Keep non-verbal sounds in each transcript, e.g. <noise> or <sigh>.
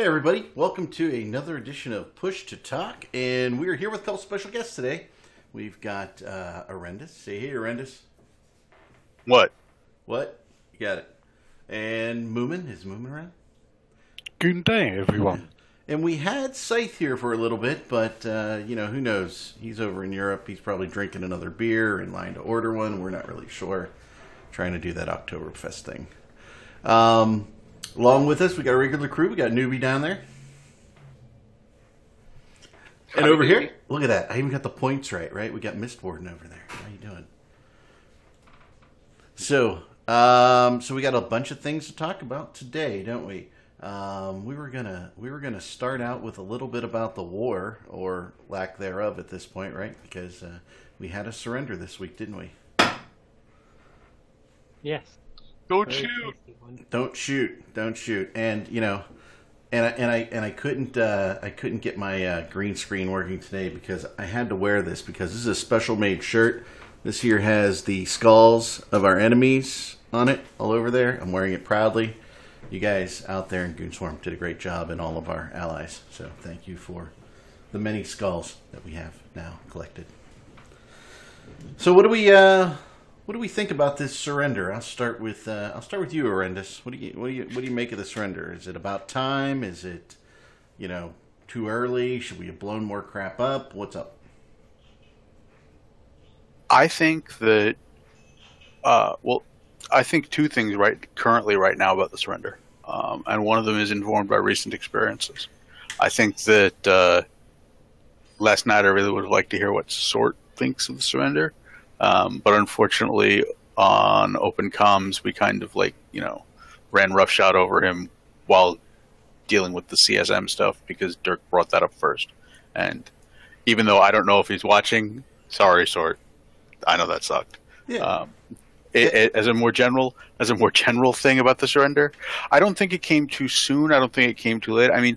Hey, everybody. Welcome to another edition of Push to Talk. And we're here with a couple special guests today. We've got uh, Arrendis. Say hey, Arrendis. What? What? You got it. And Moomin. Is Moomin around? Good day, everyone. And we had Scythe here for a little bit, but, uh, you know, who knows? He's over in Europe. He's probably drinking another beer in line to order one. We're not really sure. Trying to do that Oktoberfest thing. Um, along with us, we got a regular crew. We got Newbie down there. And over here, look at that. I even got the points right, right? We got Mistwarden over there. How you doing? So, um, so we got a bunch of things to talk about today, don't we? Um, we were gonna we were gonna start out with a little bit about the war or lack thereof at this point, right? Because uh, we had a surrender this week, didn't we? Yes. Don't Very shoot. Don't shoot, don't shoot, and you know, and I, and I and I couldn't uh, I couldn't get my uh, green screen working today because I had to wear this because this is a special made shirt. This here has the skulls of our enemies on it all over there. I'm wearing it proudly. You guys out there in Goonswarm did a great job, and all of our allies. So thank you for the many skulls that we have now collected. So what do we uh, what do we think about this surrender? I'll start with uh, I'll start with you, Arrendis. What do you what do you what do you make of the surrender? Is it about time? Is it you know too early? Should we have blown more crap up? What's up? I think that, uh, well, I think two things right currently right now about the surrender, um, and one of them is informed by recent experiences. I think that uh, last night I really would have liked to hear what Sort thinks of the surrender, um, but unfortunately on open comms we kind of like you know ran roughshod over him while dealing with the CSM stuff because Dirk brought that up first, and even though I don't know if he's watching, sorry, Sort. I know that sucked. Yeah. Um, it, it- as a more general, as a more general thing about the surrender, I don't think it came too soon. I don't think it came too late. I mean,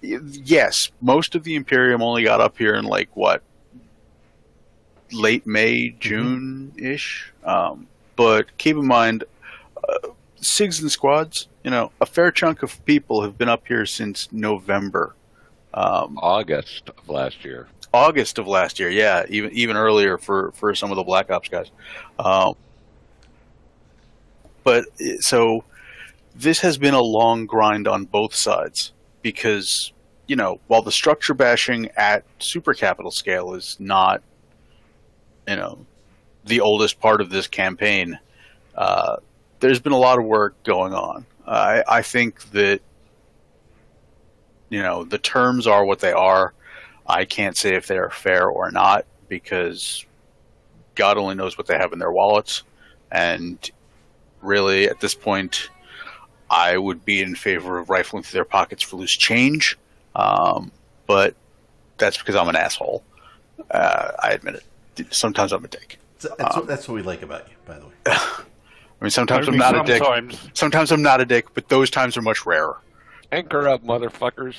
yes, most of the Imperium only got up here in like what late May, June ish. Um, but keep in mind, uh, SIGs and squads. You know, a fair chunk of people have been up here since November. Um, August of last year. August of last year. Yeah, even even earlier for for some of the Black Ops guys. Um, but so this has been a long grind on both sides because you know while the structure bashing at super capital scale is not you know the oldest part of this campaign, uh, there's been a lot of work going on. I, I think that you know the terms are what they are. I can't say if they're fair or not because God only knows what they have in their wallets. And really, at this point, I would be in favor of rifling through their pockets for loose change. Um, but that's because I'm an asshole. Uh, I admit it. Sometimes I'm a dick. That's, that's, what, that's what we like about you, by the way. <laughs> I mean, sometimes I'm Only not a dick. sometimes. Sometimes I'm not a dick, but those times are much rarer. Anchor up, motherfuckers.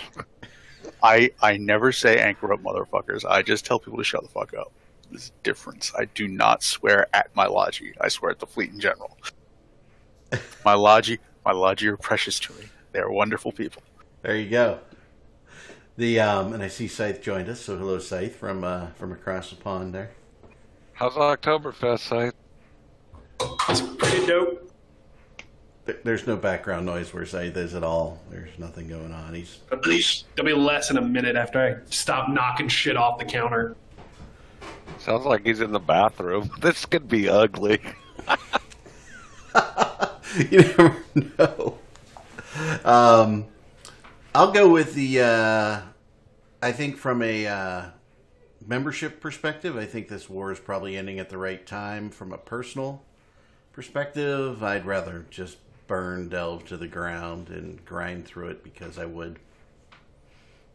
<laughs> I I never say anchor up, motherfuckers. I just tell people to shut the fuck up. There's a difference. I do not swear at my Logi. I swear at the fleet in general. <laughs> my Logi, my Logi are precious to me. They are wonderful people. There you go. The um, and I see Scythe joined us. So hello, Scythe from uh, from across the pond there. How's Oktoberfest Scythe? It's pretty dope. There's no background noise where Scythe is at all. There's nothing going on. He's At least there'll be less in a minute after I stop knocking shit off the counter. Sounds like he's in the bathroom. <laughs> This could be ugly. <laughs> <laughs> you never know. Um, I'll go with the. Uh, I think from a uh, membership perspective, I think this war is probably ending at the right time. From a personal perspective, I'd rather just burn Delve to the ground and grind through it because I would.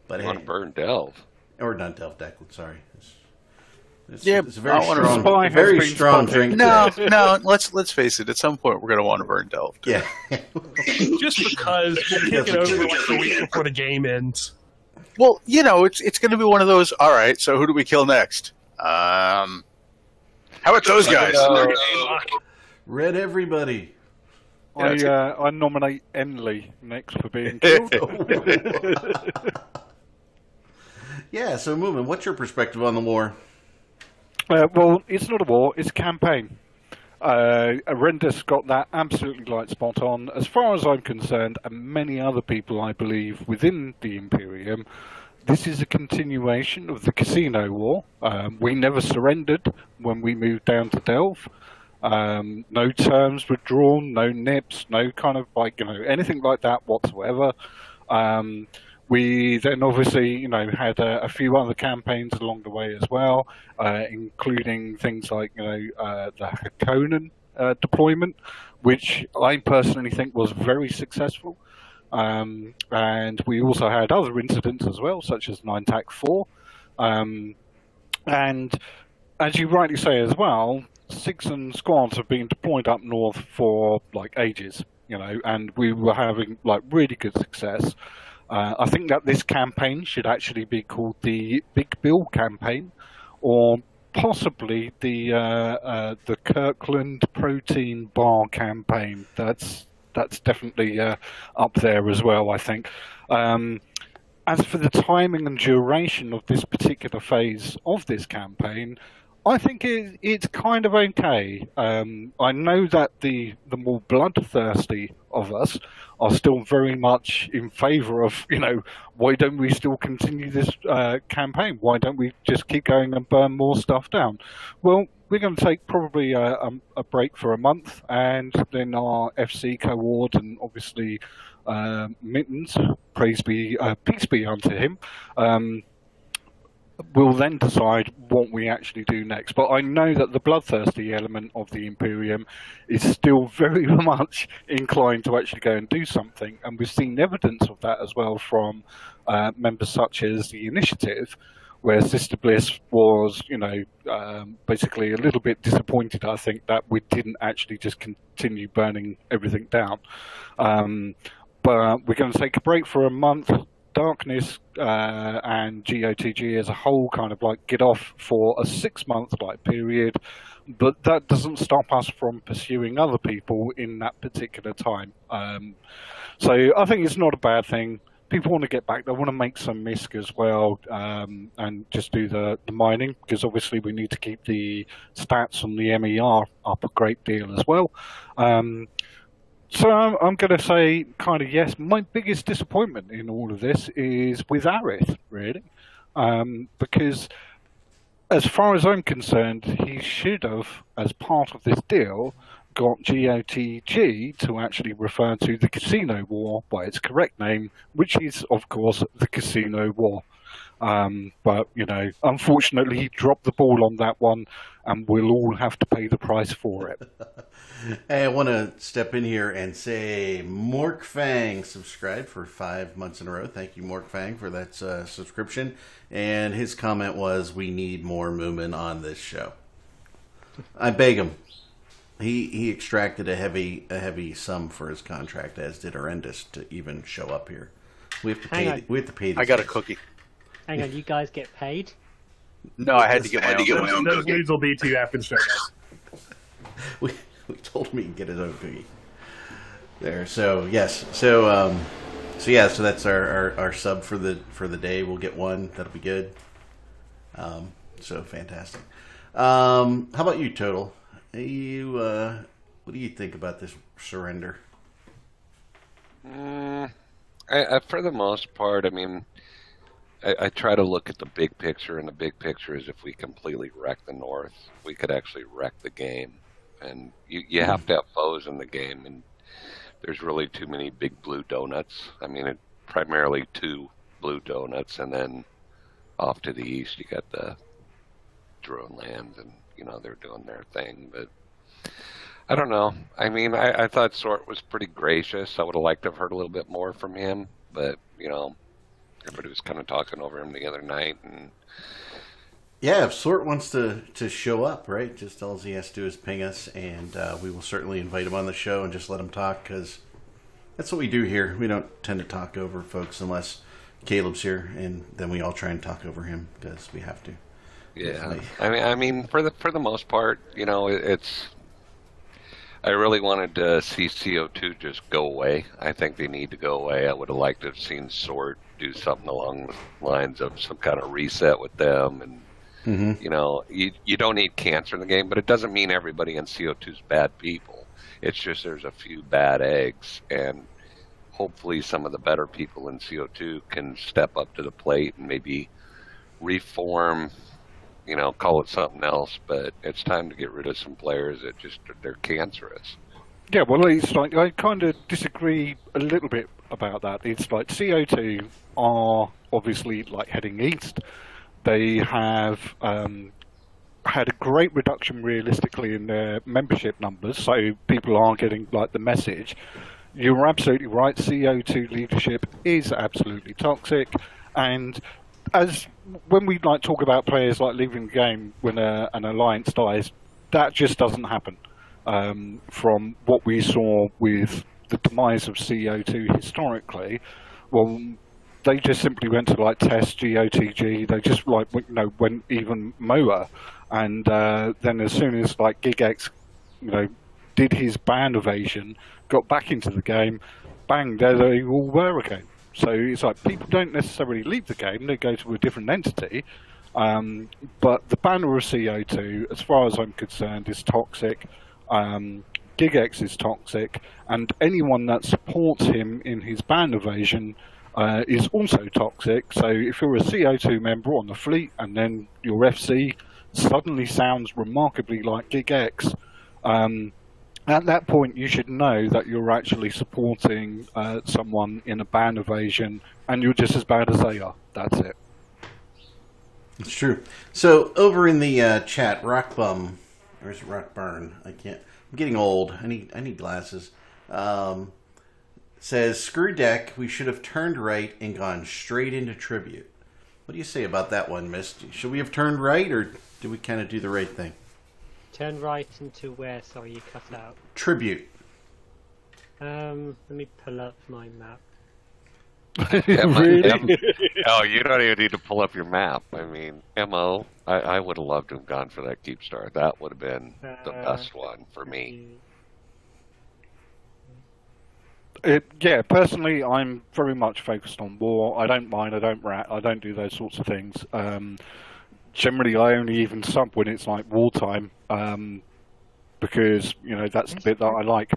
But I hey, want to burn Delve. or not Delve Deklein. Sorry. It's, it's, Yeah, it's a very strong, Spy very strong drink. No, <laughs> no. Let's let's face it. At some point, we're going to want to burn Delve. Yeah. <laughs> Just because we'll kick it over like a week before the game ends. Well, you know, it's it's going to be one of those. All right, so who do we kill next? Um, how about those guys? Uh, Red everybody. I uh, I nominate Enley next for being <laughs> killed. <laughs> yeah. So, Moomin, what's your perspective on the war? Uh, well, it's not a war; it's a campaign. Uh, Arrendis got that absolutely right spot on. As far as I'm concerned, and many other people, I believe, within the Imperium, this is a continuation of the Casino War. Um, we never surrendered when we moved down to Delve. Um, no terms were drawn, no nips, no kind of like you know anything like that whatsoever. Um, we then obviously, you know, had a, a, few other campaigns along the way as well, uh, including things like, you know, uh, the Harkonnen uh, deployment, which I personally think was very successful. Um, and we also had other incidents as well, such as Nine Tac 4. Um, and as you rightly say as well, SIGs and squads have been deployed up north for like ages, you know, and we were having like really good success. Uh, I think that this campaign should actually be called the Big Bill campaign, or possibly the uh, uh, the Kirkland Protein Bar campaign. That's that's definitely uh, up there as well. I think. Um, as for the timing and duration of this particular phase of this campaign, I think it, it's kind of okay. Um, I know that the the more bloodthirsty of us are still very much in favour of, you know, why don't we still continue this uh, campaign? Why don't we just keep going and burn more stuff down? Well, we're going to take probably a, a, break for a month, and then our FC cohort and obviously uh, Mittens, praise be, uh, peace be unto him. Um, we'll then decide what we actually do next. But I know that the bloodthirsty element of the Imperium is still <laughs> very much inclined to actually go and do something, and we've seen evidence of that as well from uh, members such as the Initiative, where Sister Bliss was, you know, um, basically a little bit disappointed. I think that we didn't actually just continue burning everything down. Um, but we're going to take a break for a month Darkness uh, and GOTG as a whole kind of like get off for a six month like period, but that doesn't stop us from pursuing other people in that particular time. Um, so I think it's not a bad thing. People want to get back. They want to make some misc as well, um, and just do the, the mining because obviously we need to keep the stats on the MER up a great deal as well. Um, so I'm, I'm going to say kind of yes. My biggest disappointment in all of this is with Aryth, really, um, because as far as I'm concerned, he should have, as part of this deal, got GOTG to actually refer to the Casino War by its correct name, which is, of course, the Casino War. Um, but, you know, unfortunately, he dropped the ball on that one, and we'll all have to pay the price for it. <laughs> Hey, I want to step in here and say Mork Fang subscribed for five months in a row. Thank you, Mork Fang, for that uh, subscription. And his comment was, "We need more Moomin on this show." I beg him. He he extracted a heavy a heavy sum for his contract, as did Arrendis, to even show up here. We have to Hang pay. on. We have to pay. I got a cookie. Hang on, you guys get paid? No, I had to get my own. Those, those leads will be to you after the show. Guys. we, we told him he can get his own cookie. There. So yes. So um, so yeah. So that's our, our, our sub for the for the day. We'll get one. That'll be good. Um, so fantastic. Um, how about you, Total? You uh, what do you think about this surrender? Mm, I, I, for the most part, I mean, I, I try to look at the big picture, and the big picture is if we completely wreck the North, we could actually wreck the game. And you, you hmm. have to have foes in the game, and there's really too many big blue donuts. I mean, it, primarily two blue donuts, and then off to the east, you got the drone lands, and you know they're doing their thing. But I don't know. I mean, I, I thought Sort was pretty gracious. I would have liked to have heard a little bit more from him, but you know, everybody was kind of talking over him the other night, and Yeah, if Sort wants to, to show up, right? Just all he has to do is ping us, and uh, we will certainly invite him on the show and just let him talk because that's what we do here. We don't tend to talk over folks unless Caleb's here, and then we all try and talk over him because we have to. Yeah, I mean, I mean, for the for the most part, you know, it, it's. I really wanted to see CO2 just go away. I think they need to go away. I would have liked to have seen Sort do something along the lines of some kind of reset with them. And, Mhm. you know, you, you don't need cancer in the game, but it doesn't mean everybody in CO2 is bad people. It's just there's a few bad eggs. And hopefully some of the better people in CO2 can step up to the plate and maybe reform you know, call it something else, but it's time to get rid of some players that just they're cancerous. Yeah, well, it's like I kind of disagree a little bit about that. It's like CO2 are obviously like heading east. They have um, had a great reduction realistically in their membership numbers, so people are getting like the message. You're absolutely right. CO2 leadership is absolutely toxic, and as when we like talk about players like leaving the game when a, an alliance dies, that just doesn't happen. Um, from what we saw with the demise of CO2 historically, well, they just simply went to like test GOTG. They just like you know went even MOA, and uh, then as soon as like GigX, you know, did his ban evasion, got back into the game, bang, there they all were again. So it's like people don't necessarily leave the game; they go to a different entity. Um, but the banner of CO2, as far as I'm concerned, is toxic. Um, GigX is toxic, and anyone that supports him in his ban evasion uh, is also toxic. So if you're a CO2 member on the fleet and then your FC suddenly sounds remarkably like GigX, um, at that point you should know that you're actually supporting uh, someone in a ban evasion and you're just as bad as they are. That's it. It's true. So over in the uh, chat, Rockbum, or is it Rockburn? I can't. I'm getting old. I need I need glasses. Um, says screw deck. We should have turned right and gone straight into tribute. What do you say about that one, Mist? Should we have turned right, or did we kind of do the right thing? Turn right into where? Sorry, you cut out. Tribute. Um, let me pull up my map. Emma- really? Em- <laughs> oh, you don't even need to pull up your map. I mean, Mo, I, I would have loved to have gone for that keep star. That would have been the best one for me. It, yeah, personally, I'm very much focused on war. I don't mind. I don't rat. I don't do those sorts of things. Um, generally, I only even sub when it's like wartime, um, because you know that's the bit that I like.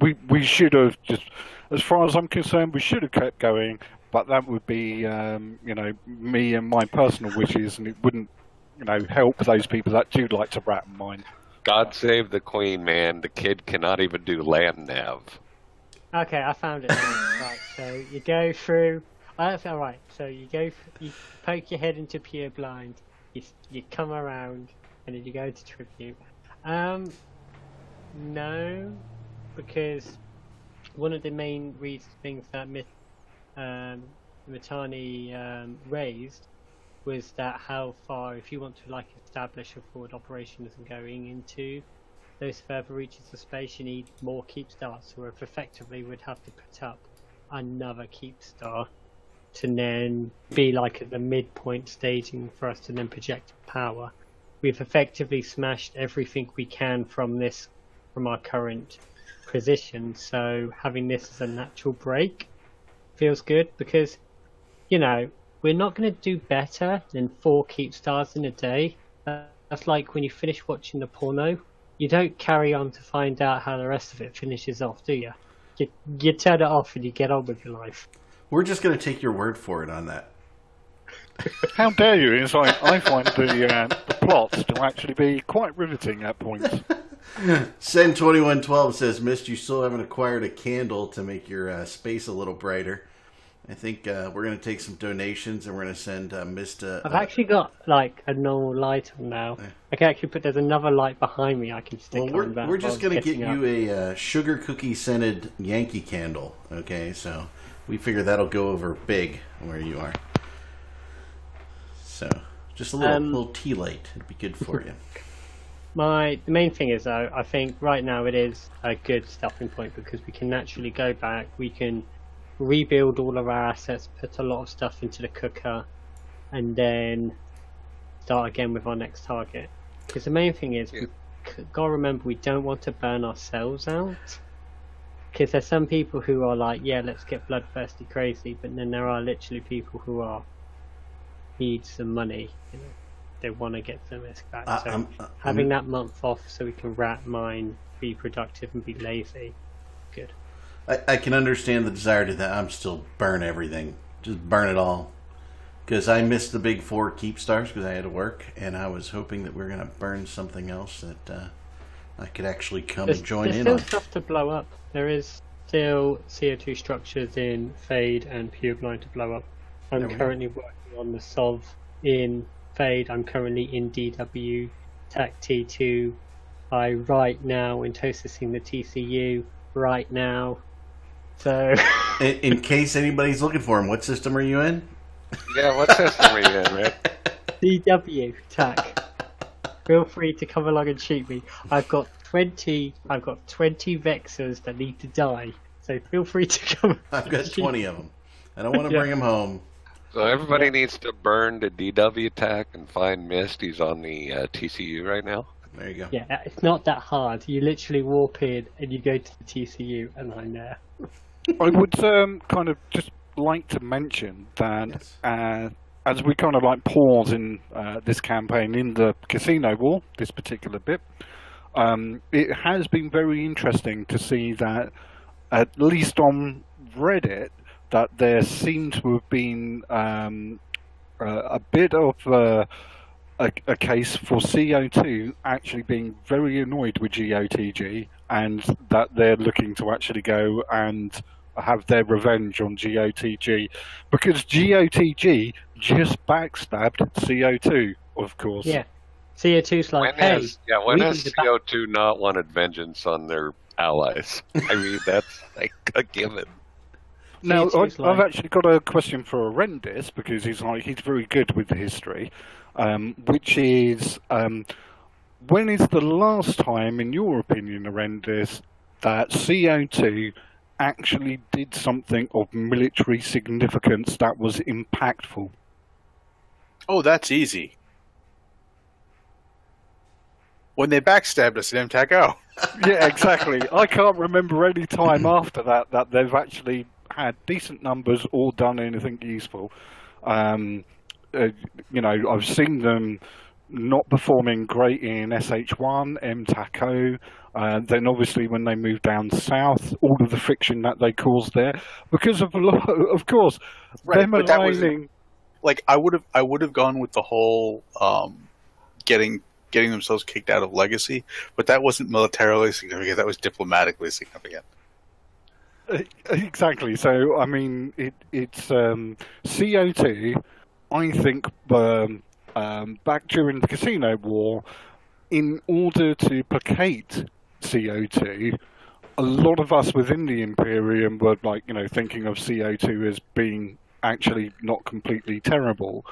We we should have just, as far as I'm concerned, we should have kept going. But that would be, um, you know, me and my personal wishes, and it wouldn't, you know, help those people that do like to rat and mine. God save the queen, man. The kid cannot even do land nav. Okay, I found it. <laughs> right, so you go through. Oh, that's all right. So you go, you poke your head into pure blind. You you come around, and then you go to tribute. Um, no, because one of the main reasons things that Mit, um, Mittani um, raised was that how far, if you want to like establish a forward operation and going into those further reaches of space, you need more keep stars. So if effectively we'd have to put up another keep star to then be like at the midpoint staging for us to then project power. We've effectively smashed everything we can from this, from our current position. So having this as a natural break feels good because, you know, we're not going to do better than four keep stars in a day. Uh, That's like when you finish watching the porno, you don't carry on to find out how the rest of it finishes off, do you? You, you turn it off and you get on with your life. We're just going to take your word for it on that. How dare you? It's like I find the uh, the plots to actually be quite riveting at points. <laughs> Send twenty one twelve says, "Mist, you still haven't acquired a candle to make your uh, space a little brighter." I think uh, we're going to take some donations and we're going to send uh, Mist. Uh, I've actually got like a normal light on now. I can actually put there's another light behind me I can stick well, we're, we're just going to get you up. a uh, sugar cookie scented Yankee candle. Okay, so we figure that'll go over big where you are. So just a little Um, little tea light. It'd be good for <laughs> you. My the main thing is though, I think right now it is a good stopping point because we can naturally go back, we can rebuild all of our assets, put a lot of stuff into the cooker, and then start again with our next target. Because the main thing is we gotta remember we don't want to burn ourselves out. Because there's some people who are like, yeah, let's get bloodthirsty crazy, but then there are literally people who are need some money. You know, they want to get some risk back. I- so I'm- I'm- having that month off so we can rat mine, be productive, and be lazy. Good. I, I can understand the desire to that. I'm still burn everything, just burn it all, because I missed the big four keep stars because I had to work, and I was hoping that we are gonna burn something else that uh, I could actually come There's, and join there's in still on. stuff to blow up. There is still CO2 structures in Fade and Pureblind to blow up. I'm currently working on the Sov in Fade. I'm currently in DW TAC T2. I right now in processing the TCU right now. So <laughs> In, in case anybody's looking for him, what system are you in? Yeah, what system are you in, Rick? DW TAC. Feel free to come along and shoot me. I've got twenty. I've got twenty Vexors that need to die. So feel free to come. I've got 20 of them. I don't want to Yeah. bring them home. So everybody needs to burn to DW attack and find Mist. He's on the uh, TCU right now. There you go. Yeah, it's not that hard. You literally warp in and you go to the TCU, and I'm there. <laughs> I would um, kind of just like to mention that Yes. uh, as we kind of like pause in uh, this campaign in the casino war, this particular bit, um, it has been very interesting to see that, at least on Reddit, that there seemed to have been um, uh, a bit of uh, a, a case for CO2 actually being very annoyed with GOTG and that they're looking to actually go and have their revenge on GOTG because GOTG just backstabbed CO2, of course. Yeah. CO2's like, When hey, has yeah, when we has need to back- CO2 not wanted vengeance on their allies? <laughs> I mean, that's like a given. Now, CO2 I've like- actually got a question for Arrendis because he's like he's very good with the history, um, which is um, when is the last time, in your opinion, Arrendis, that CO2 actually did something of military significance that was impactful? Oh, that's easy. When they backstabbed us at MTAC yeah, exactly. I can't remember any time <laughs> after that that they've actually had decent numbers or done anything useful. Um, uh, you know, I've seen them not performing great in SH1, MTACO. Uh, then obviously when they moved down south, all of the friction that they caused there, because of a lot, <laughs> of course, Right, them but that was- aligning. like I would have I would have gone with the whole um, getting getting themselves kicked out of legacy, but that wasn't militarily significant. That was diplomatically significant. Exactly. So, I mean, it, it's um, CO2. I think um, um, back during the casino war, in order to placate CO2, a lot of us within the Imperium were like, you know, thinking of CO2 as being actually not completely terrible.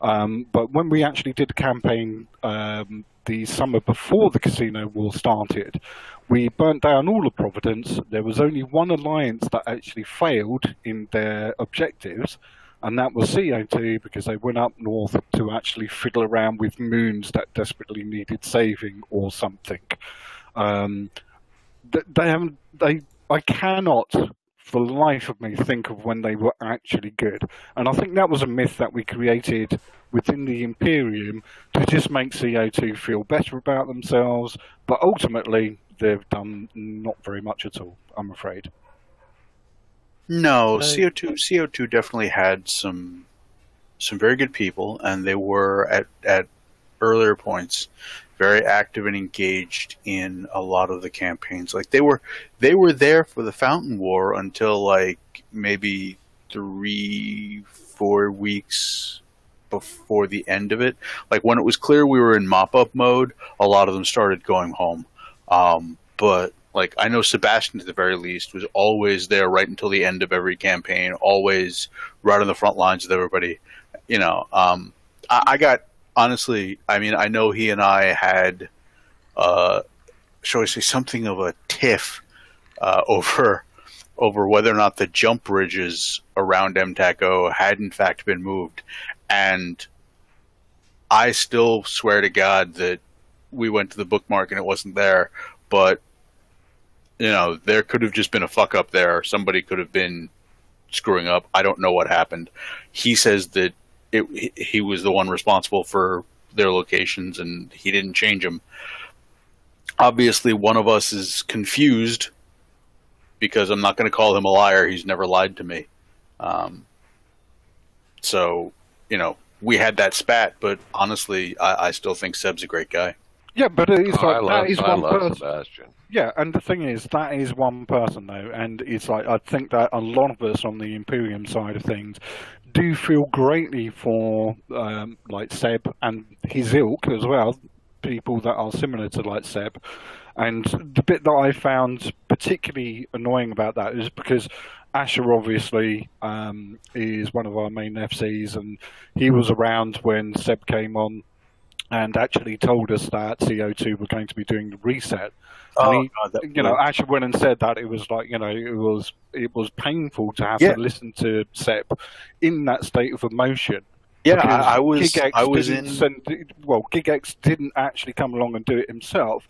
Um, but when we actually did campaign um, the summer before the casino war started, we burnt down all of Providence. There was only one alliance that actually failed in their objectives, and that was CO2 because they went up north to actually fiddle around with moons that desperately needed saving or something. Um, th- they haven't. They. I cannot, for the life of me, think of when they were actually good. And I think that was a myth that we created within the Imperium to just make CO2 feel better about themselves. But ultimately, they've done not very much at all. I'm afraid. No, Uh, CO two CO two definitely had some some very good people, and they were at at earlier points very active and engaged in a lot of the campaigns. Like they were they were there for the Fountain War until like maybe three four weeks before the end of it. Like when it was clear we were in mop up mode, a lot of them started going home. Um, but like I know Sebastian at the very least was always there right until the end of every campaign, always right on the front lines with everybody. You know, um, I, I got honestly. I mean, I know he and I had, uh, shall I say, something of a tiff uh, <laughs> over over whether or not the jump bridges around MTACO had in fact been moved, and I still swear to God that we went to the bookmark and it wasn't there, but you know, there could have just been a fuck up there. Somebody could have been screwing up. I don't know what happened. He says that it, he was the one responsible for their locations and he didn't change them. Obviously, one of us is confused because I'm not going to call him a liar. He's never lied to me. Um, so, you know, we had that spat, but honestly, I, I still think Seb's a great guy. Yeah, but it's Oh, I like love, that is I one love person. Sebastian. Yeah, and the thing is, that is one person though, and it's like I think that a lot of us on the Imperium side of things do feel greatly for um, like Seb and his ilk as well, people that are similar to like Seb. And the bit that I found particularly annoying about that is because Asher obviously um, is one of our main FCs, and he was around when Seb came on and actually told us that CO2 were going to be doing the reset. And he- God, that you know, blew- Asher went and said that it was like, you know, it was it was painful to have Yeah. to listen to Seb in that state of emotion. yeah, I, I was, GigX I was in. Send, well, GigX didn't actually come along and do it himself.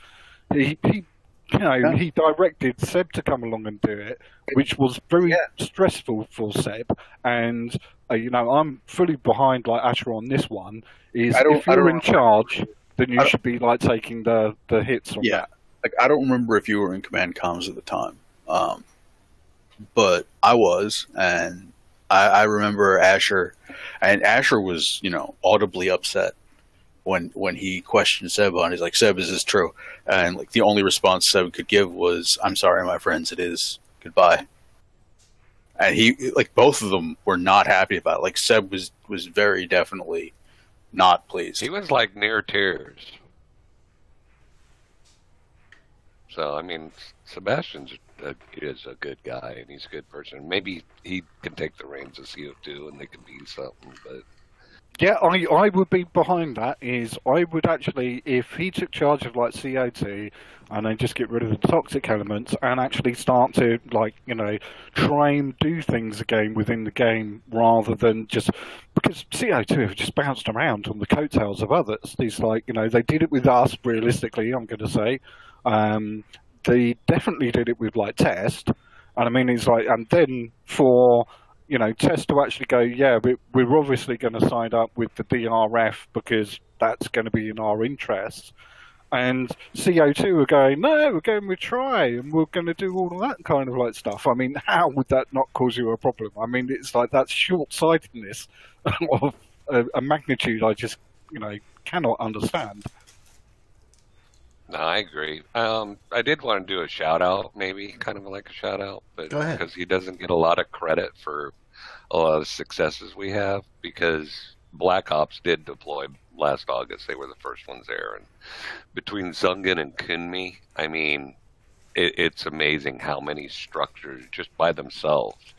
He, he <laughs> you know, Yeah. he directed Seb to come along and do it, which was very stressful for Seb. And uh, you know, I'm fully behind like Asher on this one. Is if you're in charge, then you should be like taking the the hits. On Yeah, like I don't remember if you were in command comms at the time, um, but I was, and I, I remember Asher, and Asher was, you know, audibly upset when when he questioned Seb on. He's like, "Seb, is this true?" And like the only response Seb could give was, "I'm sorry, my friends, it is. Goodbye." And he, like, both of them were not happy about it. Like Seb was was very definitely not pleased. He was like near tears. So I mean, Sebastian's a, is a good guy and he's a good person. Maybe he can take the reins of CO2 and they can be something. But Yeah, I I would be behind that. Is I would actually, if he took charge of like CO2 and then just get rid of the toxic elements and actually start to like you know try and do things again within the game rather than just because CO2 have just bounced around on the coattails of others. It's like you know they did it with us. Realistically, I'm going to say um, they definitely did it with like test. And I mean, it's like, and then for you know, test to actually go, yeah, we, we're obviously going to sign up with the DRF because that's going to be in our interests. And CO2 are going, no, we're going with try and we're going to do all of that kind of like stuff. I mean, <laughs> how would that not cause you a problem? I mean, it's like that's short sightedness <laughs> of a, a magnitude I just, you know, cannot understand. no, I agree. Um, I did want to do a shout out, maybe kind of like a shout out, but because he doesn't get a lot of credit for a lot of successes we have, because Black Ops did deploy last August. They were the first ones there, and between Zungen and Kunmi, I mean, it, it's amazing how many structures just by themselves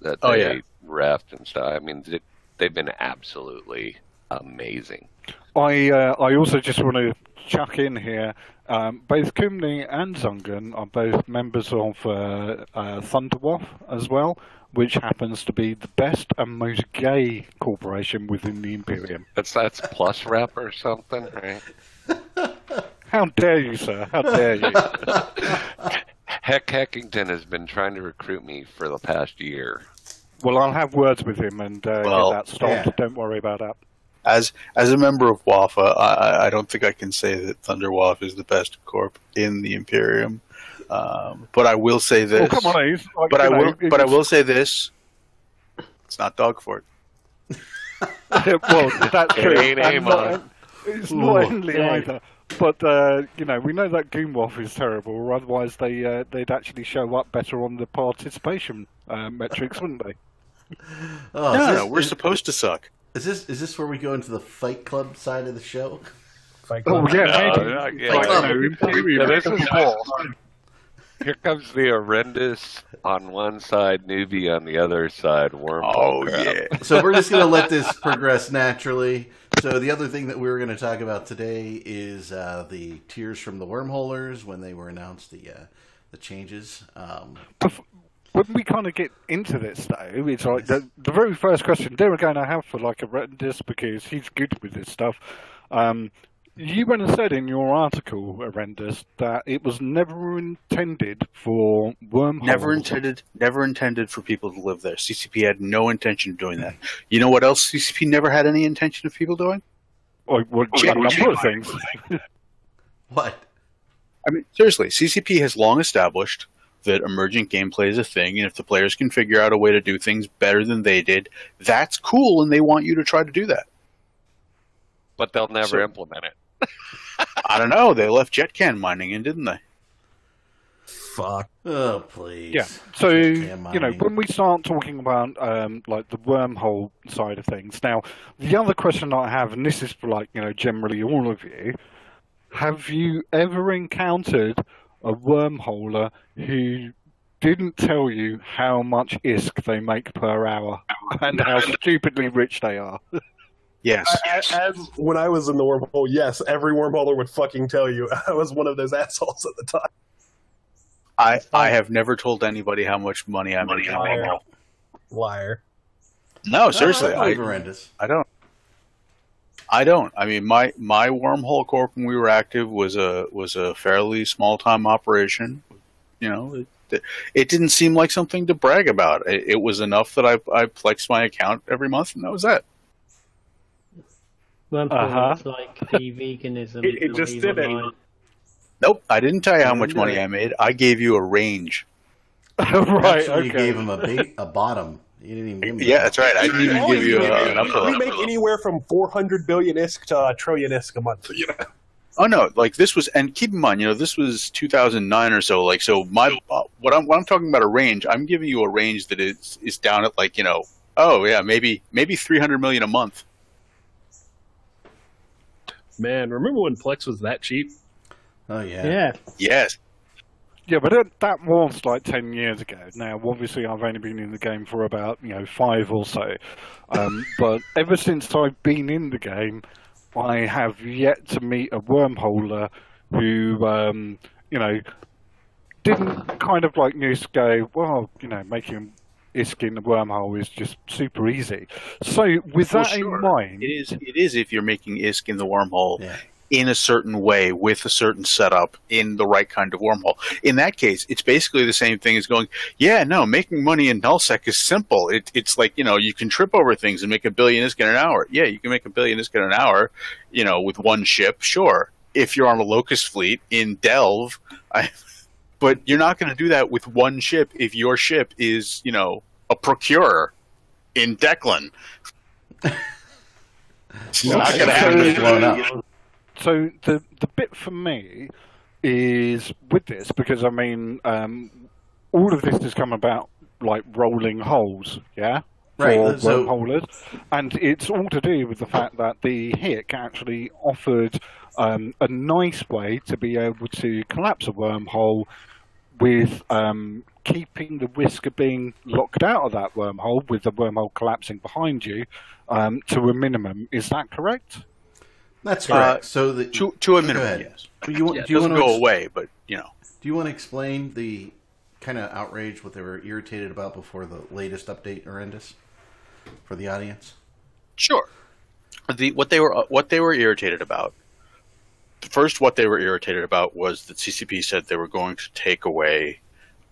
that Oh, they yeah. refed and stuff. I mean, they, they've been absolutely amazing. I uh, I also just want to chuck in here. Um, both Kumni and Zungen are both members of uh, uh, Thunderwolf as well, which happens to be the best and most gay corporation within the Imperium. That's that's plus rep or something, right? <laughs> How dare you, sir? How dare you? <laughs> Heck, Heckington has been trying to recruit me for the past year. well, I'll have words with him and uh, Well, get that stopped. yeah. Don't worry about that. as as a member of WAFA, I, I- I don't think I can say that Thunder Waff is the best corp in the Imperium. Um, but I will say this. Oh, come on, Ace. Like, but I you know, will. But I it's- will say this. It's not Dogfort. <laughs> well, that's true. Ain't not- on. it's not Ooh. Henley Yeah. either. But uh, you know, we know that GoonWaffe is terrible. Or otherwise, they uh, they'd actually show up better on the participation uh, metrics, wouldn't they? <laughs> Oh, no, this, no, we're is, supposed to suck. is this is this where we go into the Fight Club side of the show? Fight Oh yeah, No, maybe. not yet. Like, Club. you Imperium Yeah, this is War. Here comes the horrendous on one side, newbie on the other side, wormhole. Oh crap. yeah. So we're just going to let this progress naturally. So the other thing that we were going to talk about today is uh, the tears from the wormholers when they were announced the uh, the changes. Um, Bef- when we kind of get into this though, it's like the, the very first question they were going to have for like a Retendis because he's good with this stuff. Um, You went and said in your article, Horrendous, that it was never intended for wormholes. Never intended, never intended for people to live there. CCP had no intention of doing that. You know what else CCP never had any intention of people doing? Or, well, oh, a number of things. <laughs> What? I mean, seriously, CCP has long established that emergent gameplay is a thing, and if the players can figure out a way to do things better than they did, that's cool, and they want you to try to do that. But they'll never So- implement it. I don't know. They left jetcan mining in, didn't they? Fuck. Oh, please. Yeah. So you know, when we start talking about um, like the wormhole side of things, now the other question I have, and this is for like you know generally all of you, have you ever encountered a wormholer who didn't tell you how much ISK they make per hour <laughs> and how stupidly rich they are? <laughs> Yes. As, as when I was in the wormhole, yes, every wormholer would fucking tell you <laughs> I was one of those assholes at the time. I, I have never told anybody how much money I'm making. Liar. Liar. No, seriously, Oh, I, I, believe. I don't. I don't. I mean, my my wormhole corp when we were active was a was a fairly small time operation. You know, it, it didn't seem like something to brag about. It, it was enough that I I flexed my account every month, and that was that. Wormhole Uh-huh. looks like the veganism. It- it is just not did it. Nope, I didn't tell you how much money I made. I gave you a range. <laughs> right. Actually, you gave him a, ba- a bottom. You didn't even give him Yeah, that's right. I didn't even All give you a, an upper we make anywhere from 400 billion isk to a trillion isk a month. You know? Oh no, like this was, and keep in mind, you know, this was 2009 or so. Like, so my uh, what I'm what I'm talking about a range. I'm giving you a range that is is down at like you know, oh yeah, maybe maybe 300 million a month. Man, remember when Plex was that cheap? Oh yeah. Yeah. Yes, Yeah, but that, that was like 10 years ago. Now, obviously, I've only been in the game for about, you know, five or so. Um, <laughs> but ever since I've been in the game, I have yet to meet a wormholer who, um, you know, didn't kind of like just go, well, you know, making ISK in the wormhole is just super easy. So, with Well, that sure. in mind, it is. It is if you're making ISK in the wormhole Yeah. in a certain way with a certain setup in the right kind of wormhole. In that case, it's basically the same thing as going, yeah, no, making money in nullsec is simple. It, it's like you know you can trip over things and make a billion ISK in an hour. Yeah, you can make a billion ISK in an hour, you know, with one ship, sure. If you're on a locust fleet in Delve, <laughs> I, but you're not going to do that with one ship if your ship is, you know, a procurer in Deklein. it's not going to happen. It's blown up. so the the bit for me is with this because I mean um, all of this has come about like rolling holes, yeah, Right, for so- wormholers, and it's all to do with the fact that the HIC actually offered um, a nice way to be able to collapse a wormhole with um, keeping the risk of being locked out of that wormhole with the wormhole collapsing behind you um, to a minimum. Is that correct? That's correct. Uh, so the, To, to a minimum, yes. Do you, Yeah, do you doesn't want to go away, but you know. Do you want to explain the kind of outrage, what they were irritated about before the latest update, horrendous, for the audience? Sure. The what they were what they were irritated about. First, what they were irritated about was that CCP said they were going to take away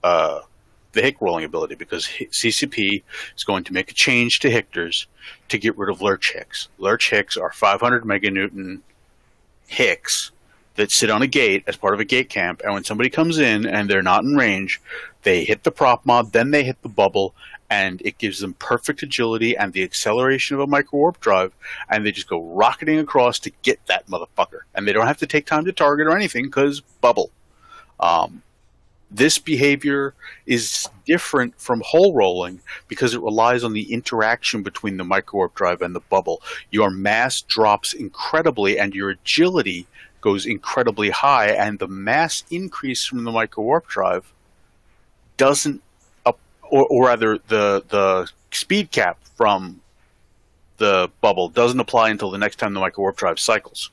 uh, the hick rolling ability because CCP is going to make a change to Hictors to get rid of lurch hicks. Lurch hicks are 500 meganewton hicks that sit on a gate as part of a gate camp, and when somebody comes in and they're not in range, they hit the prop mod, then they hit the bubble, and it gives them perfect agility and the acceleration of a micro warp drive, and they just go rocketing across to get that motherfucker, and they don't have to take time to target or anything because bubble. Um, this behavior is different from hole rolling because it relies on the interaction between the micro warp drive and the bubble. Your mass drops incredibly, and your agility goes incredibly high, and the mass increase from the micro warp drive doesn't or, or rather, the the speed cap from the bubble doesn't apply until the next time the micro warp drive cycles.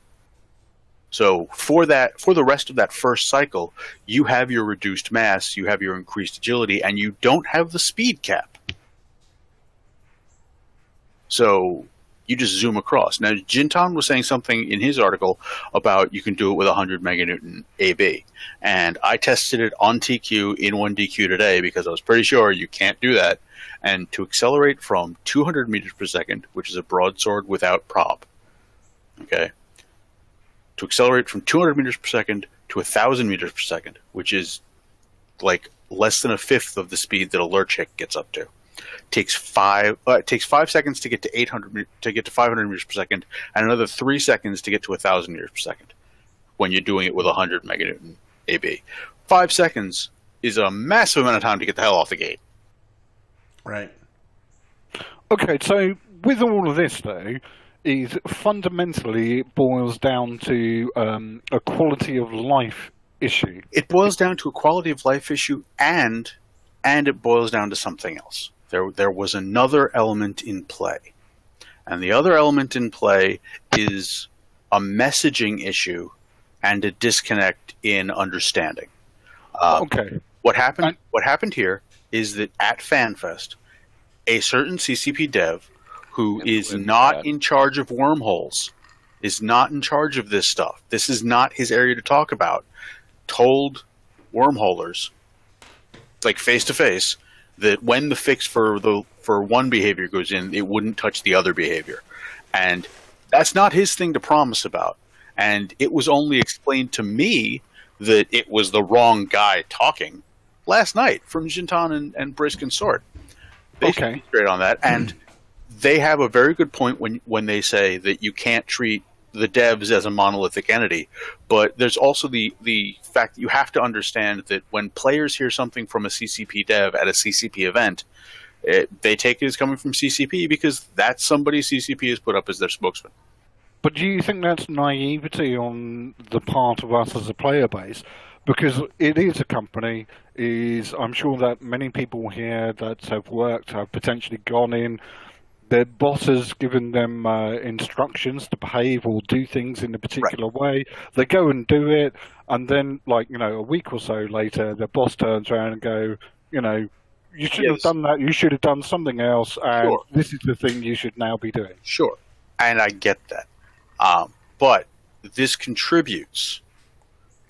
So for that, for the rest of that first cycle, you have your reduced mass, you have your increased agility, and you don't have the speed cap. So You just zoom across. Now, Jin'taan was saying something in his article about you can do it with 100 meganewton AB. And I tested it on TQ in 1DQ today because I was pretty sure you can't do that. And to accelerate from 200 meters per second, which is a broadsword without prop, okay, to accelerate from 200 meters per second to 1,000 meters per second, which is like less than a fifth of the speed that a Lurch gets up to takes five uh, it takes five seconds to get to 800 to get to 500 meters per second and another three seconds to get to 1000 meters per second when you're doing it with 100 meganewton ab five seconds is a massive amount of time to get the hell off the gate Right. Okay, so with all of this, though, is fundamentally it boils down to um, a quality of life issue. it boils down to a quality of life issue and and it boils down to something else there there was another element in play and the other element in play is a messaging issue and a disconnect in understanding uh, Okay, what happened I- what happened here is that at FanFest, a certain CCP dev who is not that. in charge of wormholes, is not in charge of this stuff. This is not his area to talk about. Told wormholers, like face to face, that when the fix for the for one behavior goes in, it wouldn't touch the other behavior, and that's not his thing to promise about. And it was only explained to me that it was the wrong guy talking last night from Jin'taan and, and Brisc and Sort. They Okay. straight on that. And hmm. they have a very good point when when they say that you can't treat the devs as a monolithic entity. But there's also the the fact that you have to understand that when players hear something from a CCP dev at a CCP event, it, they take it as coming from CCP because that's somebody CCP has put up as their spokesman. but do you think that's naivety on the part of us as a player base? Because it is a company. Is I'm sure that many people here that have worked have potentially gone in. Their boss has given them uh, instructions to behave or do things in a particular way. They go and do it, and then, like you know, a week or so later, their boss turns around and go, you know, you should have done that. You should have done something else, and Sure. this is the thing you should now be doing. Sure, and I get that, um, but this contributes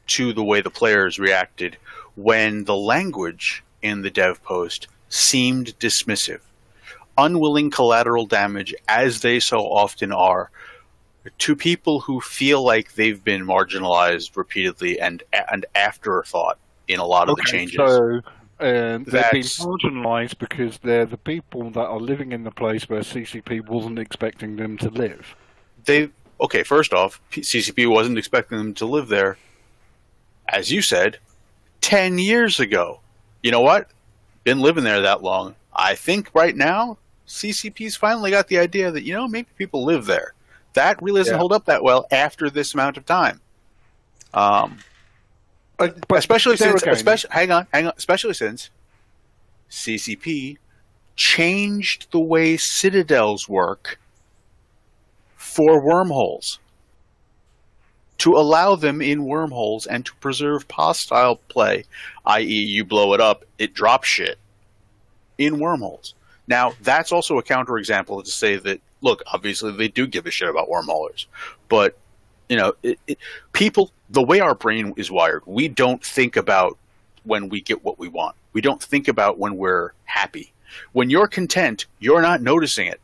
to the way the players reacted when the language in the dev post seemed dismissive. Unwilling collateral damage, as they so often are, to people who feel like they've been marginalized repeatedly and and afterthought in a lot of the changes. So um, they've been marginalised because they're the people that are living in the place where CCP wasn't expecting them to live. they okay. First off, CCP wasn't expecting them to live there, as you said, ten years ago. You know what? Been living there that long. I think right now CCP's finally got the idea that you know maybe people live there. That really doesn't Yeah. hold up that well after this amount of time. Um, But, but especially since, especially hang on, hang on, especially since CCP changed the way citadels work for wormholes to allow them in wormholes and to preserve hostile play, i.e., you blow it up, it drops shit in wormholes. Now, that's also a counterexample to say that, look, obviously they do give a shit about wormholers, but you know, it, it, people, the way our brain is wired, we don't think about when we get what we want. We don't think about when we're happy. When you're content, you're not noticing it.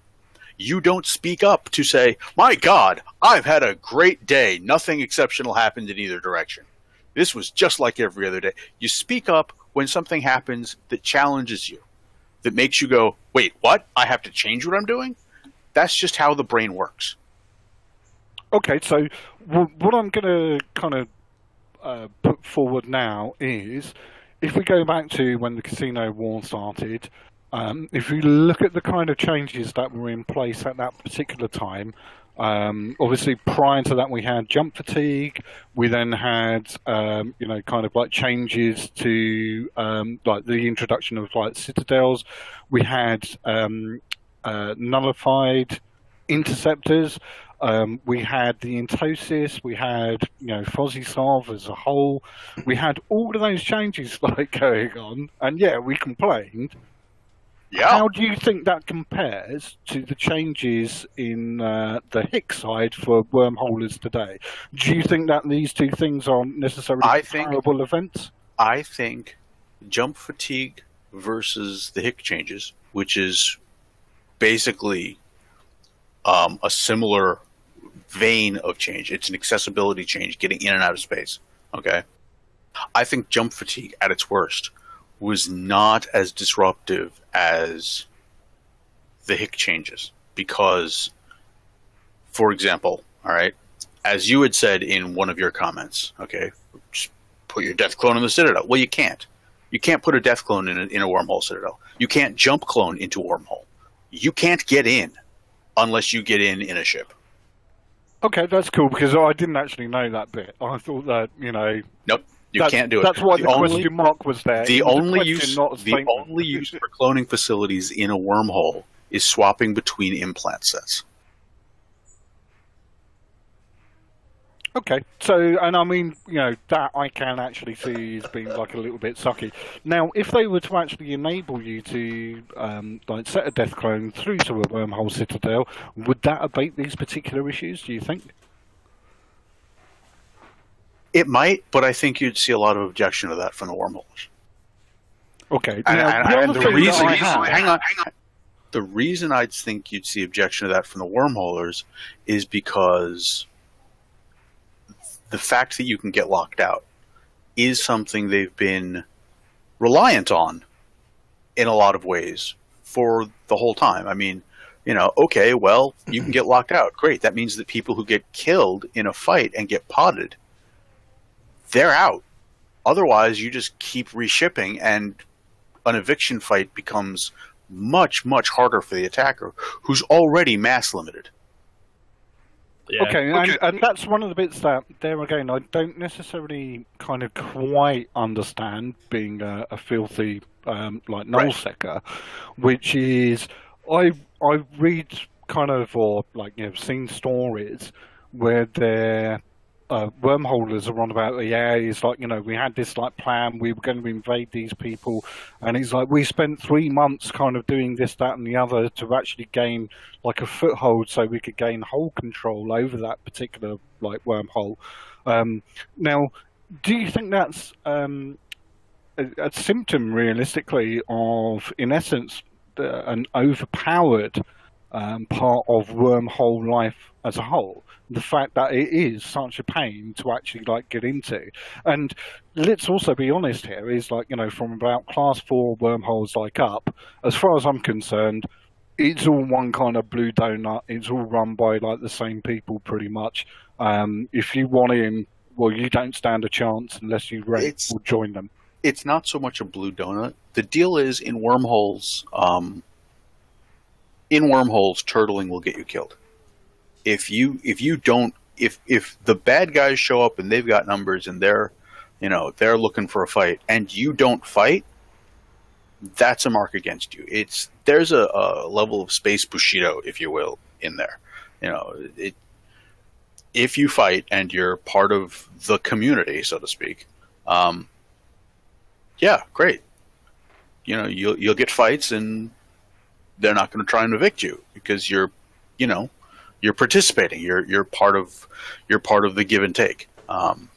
You don't speak up to say, My God, I've had a great day. Nothing exceptional happened in either direction. This was just like every other day. You speak up when something happens that challenges you, that makes you go, Wait, what? I have to change what I'm doing? That's just how the brain works. Okay, so what I'm going to kind of uh, put forward now is if we go back to when the casino war started, um, if we look at the kind of changes that were in place at that particular time, um, obviously prior to that we had jump fatigue. We then had um, you know kind of like changes to um, like the introduction of like citadels. We had um, uh, nullified interceptors. Um, we had the Entosis, we had you know Fozzie as a whole, we had all of those changes <laughs> like going on, and yeah, we complained. Yeah. How do you think that compares to the changes in uh, the HICs side for wormholers today? Do you think that these two things aren't necessarily I think- comparable events? I think jump fatigue versus the HIC changes, which is basically um, a similar vein of change. It's an accessibility change, getting in and out of space. Okay. I think jump fatigue at its worst was not as disruptive as the HIC changes because, for example, all right, as you had said in one of your comments, okay, just put your death clone in the citadel. Well, you can't. You can't put a death clone in a, in a wormhole citadel. You can't jump clone into wormhole. You can't get in unless you get in in a ship. Okay, that's cool because I didn't actually know that bit. I thought that you know Nope, you that's, can't do it. That's why the, only, question mark was there. the was only question, use the only use for cloning facilities in a wormhole is swapping between implant sets. Okay, so and I mean, you know, that I can actually see as being like a little bit sucky. Now, if they were to actually enable you to um, like set a death clone through to a wormhole citadel, would that abate these particular issues? Do you think? It might, but I think you'd see a lot of objection to that from the wormholes. Okay, And, now, and- the and the thing reason, I have- hang on, hang on. The reason I'd think you'd see objection to that from the wormholers is because the fact that you can get locked out is something they've been reliant on in a lot of ways for the whole time. I mean, you know, okay, well, you can get locked out. Great. That means that people who get killed in a fight and get potted, they're out. Otherwise, you just keep reshipping, and an eviction fight becomes much, much harder for the attacker, who's already mass limited. Yeah. Okay, Okay. And, and that's one of the bits that, there again, I don't necessarily kind of quite understand being a, a filthy, um, like, null Right. secker, which is, I, I read kind of, or, like, you know, seen stories where they're, uh, wormholers are on about, yeah, it's like, you know, we had this, like, plan, we were going to invade these people, and he's like, we spent three months kind of doing this, that, and the other to actually gain like a foothold, so we could gain whole control over that particular like wormhole. Um, now, do you think that's um, a, a symptom, realistically, of, in essence, the, an overpowered um, part of wormhole life as a whole? The fact that it is such a pain to actually like get into, and let's also be honest here, is like you know from about class four wormholes like up, as far as I'm concerned, it's all one kind of blue donut. It's all run by like the same people pretty much. Um, if you want in, well, you don't stand a chance unless you rent or join them. It's not so much a blue donut. The deal is in wormholes, um, in wormholes, turtling will get you killed. If you if you don't if if the bad guys show up and they've got numbers and they're you know they're looking for a fight and you don't fight, that's a mark against you. It's there's a, a level of space bushido, if you will, in there. You know, it if you fight and you're part of the community, so to speak, um, yeah, great. You know, you'll you'll get fights, and they're not going to try and evict you because you're, you know, you're participating. You're you're part of you're part of the give and take. Um,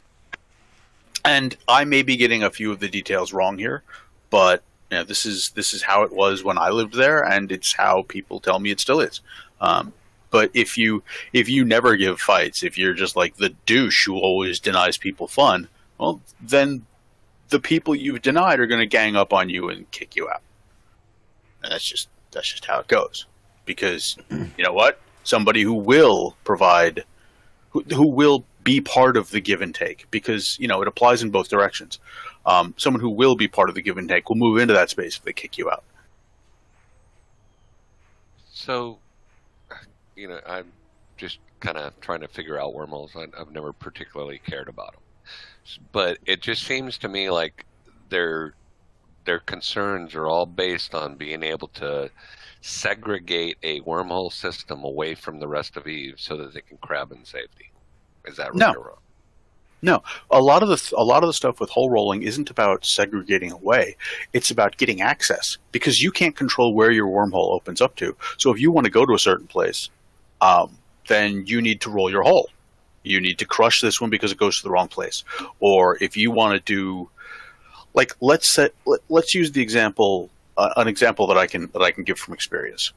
and I may be getting a few of the details wrong here, but you know, this is this is how it was when I lived there, and it's how people tell me it still is. Um, but if you if you never give fights, if you're just like the douche who always denies people fun, well, then the people you've denied are going to gang up on you and kick you out. And that's just that's just how it goes. Because you know what? Somebody who will provide, who, who will be part of the give and take, because you know it applies in both directions. Um, someone who will be part of the give and take will move into that space if they kick you out. So, you know, I'm just kind of trying to figure out wormholes. I, I've never particularly cared about them, but it just seems to me like their their concerns are all based on being able to segregate a wormhole system away from the rest of Eve so that they can crab in safety. Is that right No. or wrong? No, a lot of the th- a lot of the stuff with hole rolling isn't about segregating away. It's about getting access because you can't control where your wormhole opens up to. So if you want to go to a certain place, um, then you need to roll your hole. You need to crush this one because it goes to the wrong place. Or if you want to do, like, let's set, let, let's use the example, uh, an example that I can that I can give from experience.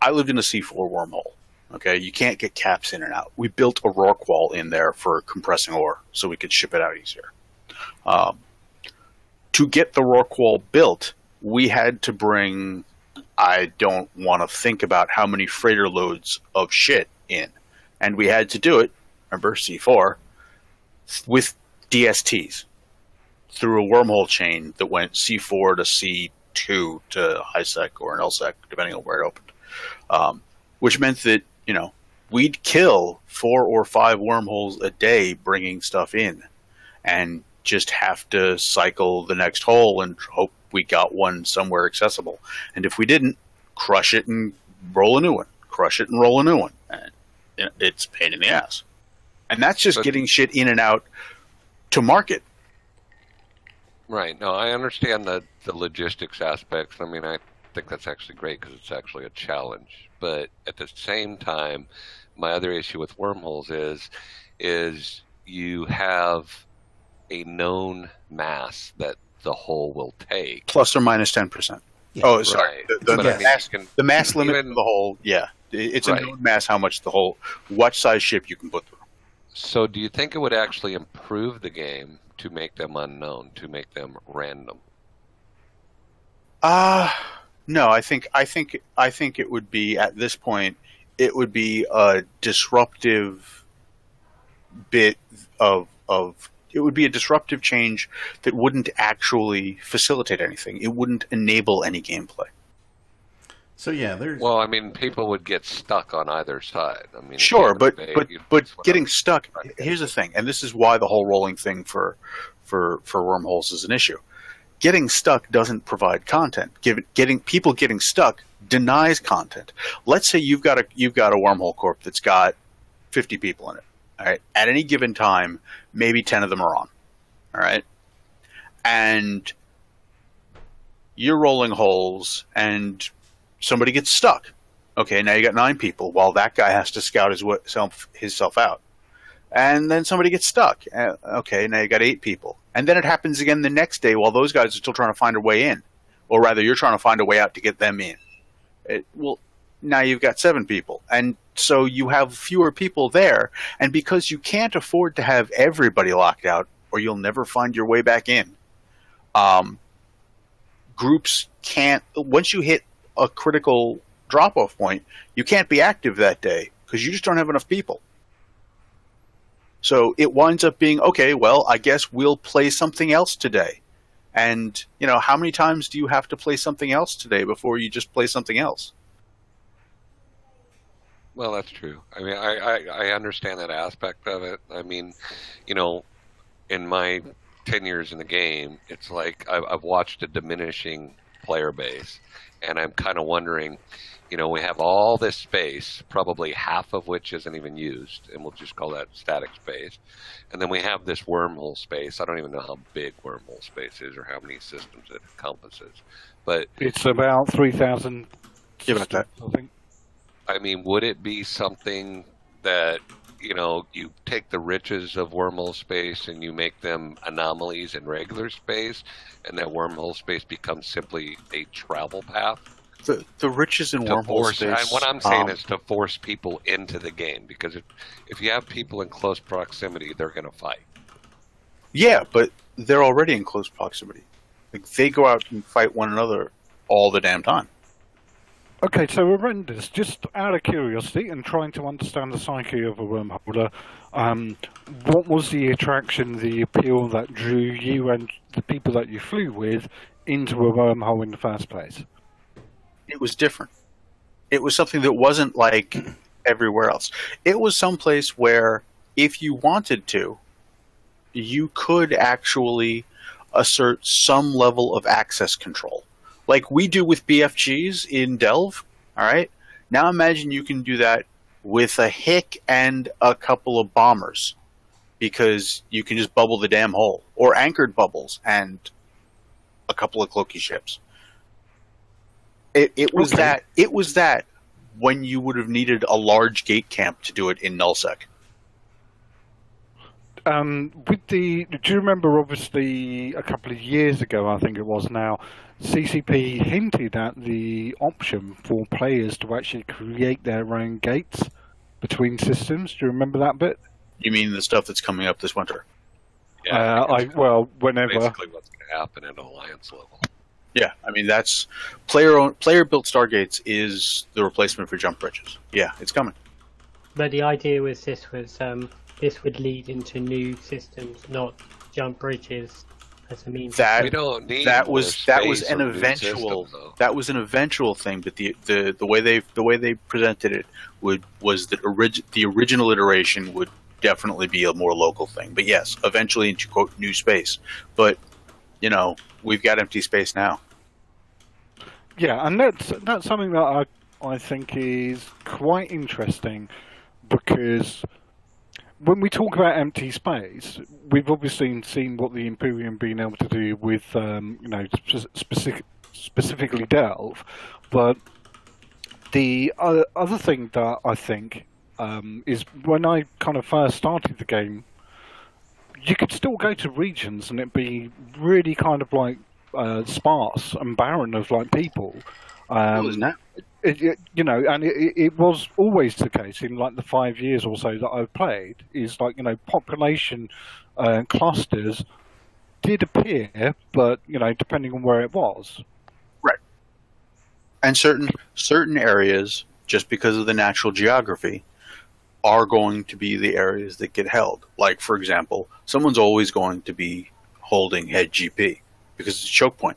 I lived in a C4 wormhole. Okay, you can't get caps in and out. We built a Rorqual in there for compressing ore, so we could ship it out easier. Um, to get the Rorqual built, we had to bring. I don't want to think about how many freighter loads of shit in, and we had to do it. Remember C four with DSTs through a wormhole chain that went C four to C two to HiSec or an LSEC, depending on where it opened. Um, which meant that you know we'd kill four or five wormholes a day bringing stuff in, and just have to cycle the next hole and hope we got one somewhere accessible. And if we didn't, crush it and roll a new one. Crush it and roll a new one. And it's a pain in the ass. And that's just But- getting shit in and out to market. Right. No, I understand the the logistics aspects. I mean, I think that's actually great because it's actually a challenge. But at the same time, my other issue with wormholes is is you have a known mass that the hole will take. Plus or minus minus ten percent. Oh, sorry. Right. The, the, But the I mean, mass, you can- the mass limit even- for the whole, yeah, it's Right. a known mass how much the hole, what size ship you can put through. So, do you think it would actually improve the game to make them unknown, to make them random? Uh no, I think I think I think it would be at this point it would be a disruptive bit of of it would be a disruptive change that wouldn't actually facilitate anything. It wouldn't enable any gameplay. So yeah, there's Well, I mean, people would get stuck on either side. I mean, Sure, but day, but but getting I'm stuck. Here's the thing, and this is why the whole rolling thing for for for wormholes is an issue. Getting stuck doesn't provide content. Give, getting people getting stuck denies content. Let's say you've got a you've got a wormhole corp that's got 50 people in it. All right, at any given time, maybe 10 of them are on. All right, and you're rolling holes, and somebody gets stuck. Okay, now you got nine people, while that guy has to scout his self himself out, and then somebody gets stuck. Okay, now you got eight people, and then it happens again the next day while those guys are still trying to find a way in, or rather, you're trying to find a way out to get them in. It, well, now you've got seven people, and so you have fewer people there, and because you can't afford to have everybody locked out, or you'll never find your way back in. Um, groups can't once you hit a critical drop off point, you can't be active that day because you just don't have enough people. So it winds up being okay, well, I guess we'll play something else today. And, you know, how many times do you have to play something else today before you just play something else? Well, that's true. I mean, I, I, I understand that aspect of it. I mean, you know, in my 10 years in the game, it's like I've, I've watched a diminishing player base. And I'm kind of wondering, you know, we have all this space, probably half of which isn't even used, and we'll just call that static space. And then we have this wormhole space. I don't even know how big wormhole space is or how many systems it encompasses. But It's about 3,000. Give it that. I think. I mean, would it be something that you know you take the riches of wormhole space and you make them anomalies in regular space, and that wormhole space becomes simply a travel path? The, the riches in wormhole force, space. I, what I'm saying um, is to force people into the game because if if you have people in close proximity, they're going to fight. Yeah, but they're already in close proximity. Like they go out and fight one another all the damn time. Okay, so Arrendis. Just out of curiosity and trying to understand the psyche of a wormholer, um, what was the attraction, the appeal that drew you and the people that you flew with into a wormhole in the first place? It was different. It was something that wasn't like <clears throat> everywhere else. It was someplace where, if you wanted to, you could actually assert some level of access control. Like we do with BFGs in Delve, all right? Now imagine you can do that with a HIC and a couple of bombers. because you can just bubble the damn hole or anchored bubbles and a couple of cloaky ships. It, it was Okay. that. It was that when you would have needed a large gate camp to do it in nullsec. Um, with the, do you remember? Obviously, a couple of years ago, I think it was now, CCP hinted at the option for players to actually create their own gates between systems. Do you remember that bit? You mean the stuff that's coming up this winter? Yeah, uh, I think well, whenever. basically what's going to happen at alliance level. Yeah, I mean that's player own, player built stargates is the replacement for jump bridges. Yeah, it's coming. But the idea was this was um, this would lead into new systems, not jump bridges as a means. That we don't need that was that was an eventual systems, though. that was an eventual thing, but the the, the way they the way they presented it would was that orig- the original iteration would definitely be a more local thing. But yes, eventually into quote new space. But you know we've got empty space now. Yeah, and that's that's something that I I think is quite interesting because when we talk about empty space, we've obviously seen what the Imperium being able to do with um, you know specific, specifically Delve, but the uh, other thing that I think um, is when I kind of first started the game, you could still go to regions and it'd be really kind of like uh, sparse and barren of like people. Um, Isn't that? It, it, you know, and it, it- was always the case in like the five years or so that I've played. Is like you know, population uh, clusters did appear, but you know, depending on where it was. Right. And certain certain areas just because of the natural geography are going to be the areas that get held like for example someone's always going to be holding HED-GP because it's a choke point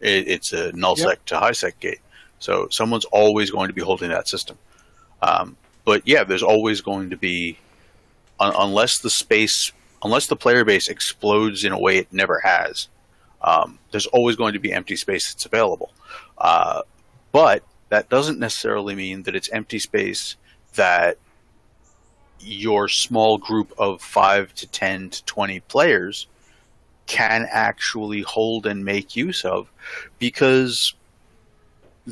it, it's a null Yep. sec to high sec gate so someone's always going to be holding that system. Um, but yeah there's always going to be un- unless the space unless the player base explodes in a way it never has um, there's always going to be empty space that's available. Uh, but that doesn't necessarily mean that it's empty space that your small group of 5 to 10 to 20 players can actually hold and make use of because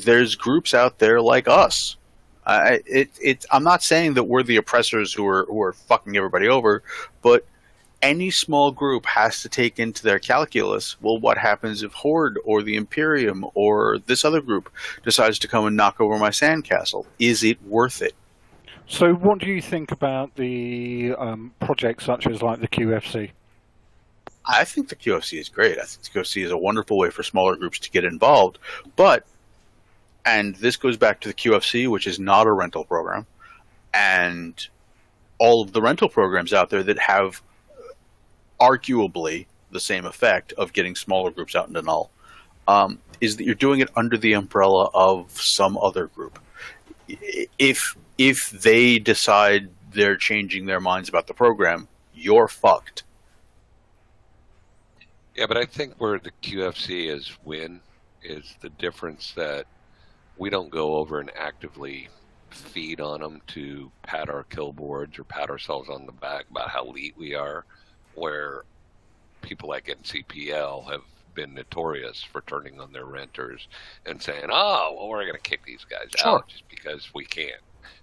there's groups out there like us. I it, it I'm not saying that we're the oppressors who are who are fucking everybody over, but any small group has to take into their calculus well what happens if horde or the imperium or this other group decides to come and knock over my sandcastle is it worth it So, what do you think about the um, projects such as like the QFC? i think the qfc is great i think the qfc is a wonderful way for smaller groups to get involved but and this goes back to the qfc which is not a rental program and all of the rental programs out there that have arguably the same effect of getting smaller groups out into null um, is that you're doing it under the umbrella of some other group. If if they decide they're changing their minds about the program, you're fucked. Yeah, but I think where the QFC is win is the difference that we don't go over and actively feed on them to pat our kill boards or pat ourselves on the back about how elite we are, where people like NCPL have been notorious for turning on their renters and saying, "Oh, well, we're going to kick these guys Sure. out just because we can."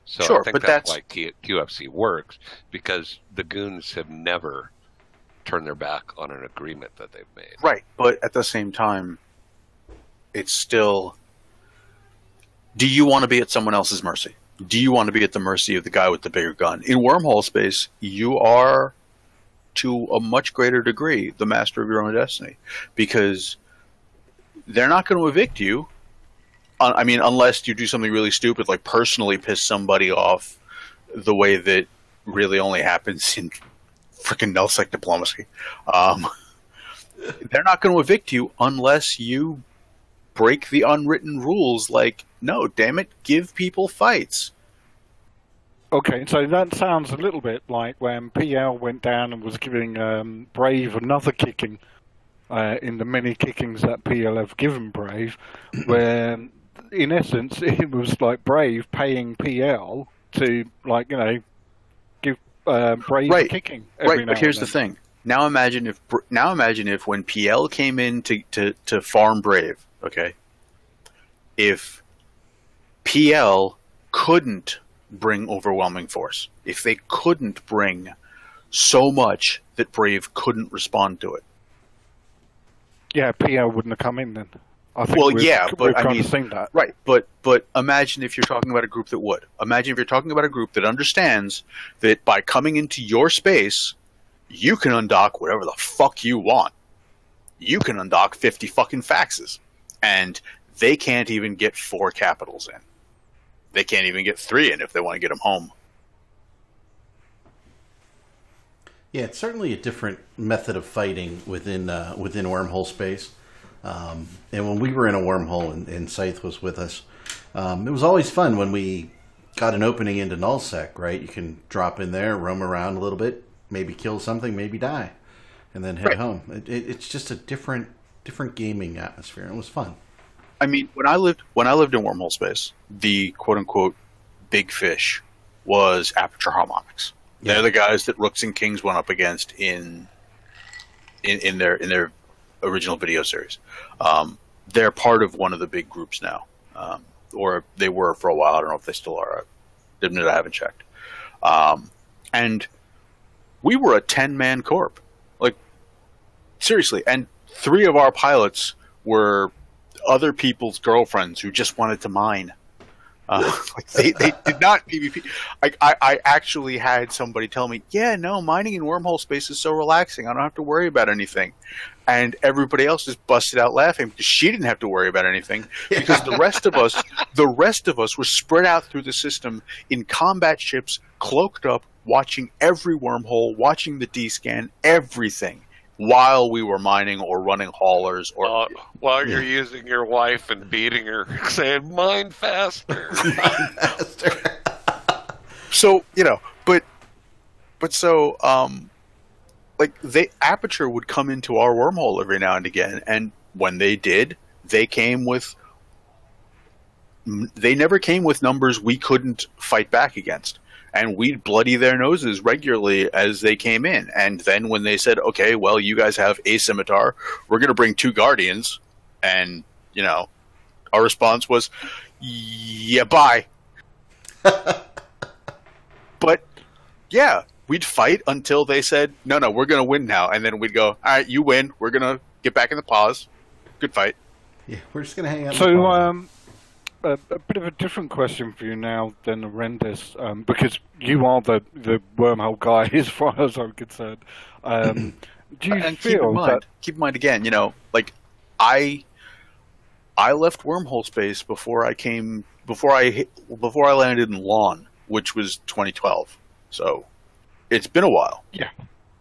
So Sure, I think but that's, that's- why Q- QFC works because the goons have never turned their back on an agreement that they've made. Right, but at the same time, it's still. Do you want to be at someone else's mercy? Do you want to be at the mercy of the guy with the bigger gun? In wormhole space, you are, to a much greater degree, the master of your own destiny, because they're not going to evict you. I mean, unless you do something really stupid, like personally piss somebody off, the way that really only happens in freaking nullsec diplomacy. Um, they're not going to evict you unless you break the unwritten rules like no damn it give people fights Okay, so that sounds a little bit like when PL went down and was giving um, Brave another kicking uh, in the many kickings that PL have given Brave, <clears throat> where in essence <laughs> it was like Brave paying PL to like you know give uh, Brave Right. kicking. right but here's the thing now imagine if now imagine if when pl came in to, to, to farm brave okay if pl couldn't bring overwhelming force if they couldn't bring so much that brave couldn't respond to it Yeah, PL wouldn't have come in then. I think Well, yeah, but I mean- that. Right, but but imagine if you're talking about a group that would. Imagine if you're talking about a group that understands that by coming into your space, you can undock whatever the fuck you want. You can undock 50 fucking faxes. And they can't even get four capitals in. They can't even get three in if they want to get them home. Yeah, it's certainly a different method of fighting within uh, within wormhole space. Um, and when we were in a wormhole and, and Scythe was with us, um, it was always fun when we got an opening into nullsec. Right, you can drop in there, roam around a little bit, maybe kill something, maybe die, and then head Right. home. It, it, it's just a different different gaming atmosphere. It was fun. I mean, when I lived when I lived in wormhole space, the quote unquote big fish was Aperture Harmonics. They're the guys that Rooks and Kings went up against in in, in their in their original video series. Um, they're part of one of the big groups now, um, or they were for a while. I don't know if they still are. I admit I haven't checked. Um, and we were a ten man corp, like seriously. And three of our pilots were other people's girlfriends who just wanted to mine. Uh, <laughs> like they, they did not PvP. I, I, I actually had somebody tell me, yeah, no, mining in wormhole space is so relaxing. I don't have to worry about anything. And everybody else just busted out laughing because she didn't have to worry about anything because the rest of us, <laughs> the rest of us were spread out through the system in combat ships, cloaked up, watching every wormhole, watching the D scan, everything while we were mining or running haulers or While, while you're using your wife and beating her, <laughs> saying "mine faster." <laughs> faster." <laughs> so you know but but so um like they aperture would come into our wormhole every now and again and when they did they came with they never came with numbers we couldn't fight back against and we'd bloody their noses regularly as they came in and then when they said okay well you guys have a scimitar we're going to bring two guardians and you know our response was yeah bye <laughs> but yeah, we'd fight until they said, "No, no, we're going to win now," and then we'd go, "All right, you win. We're going to get back in the pause. Good fight." Yeah, we're just gonna hang out. in the So, um, a, a bit of a different question for you now than Arrendis, um, because you are the, the wormhole guy <laughs> as far as I'm concerned. Um, <clears throat> do you and keep in mind, that keep in mind again, you know, like I, I left wormhole space before I came before I hit, before I landed in Lawn, which was 2012. So it's been a while. Yeah,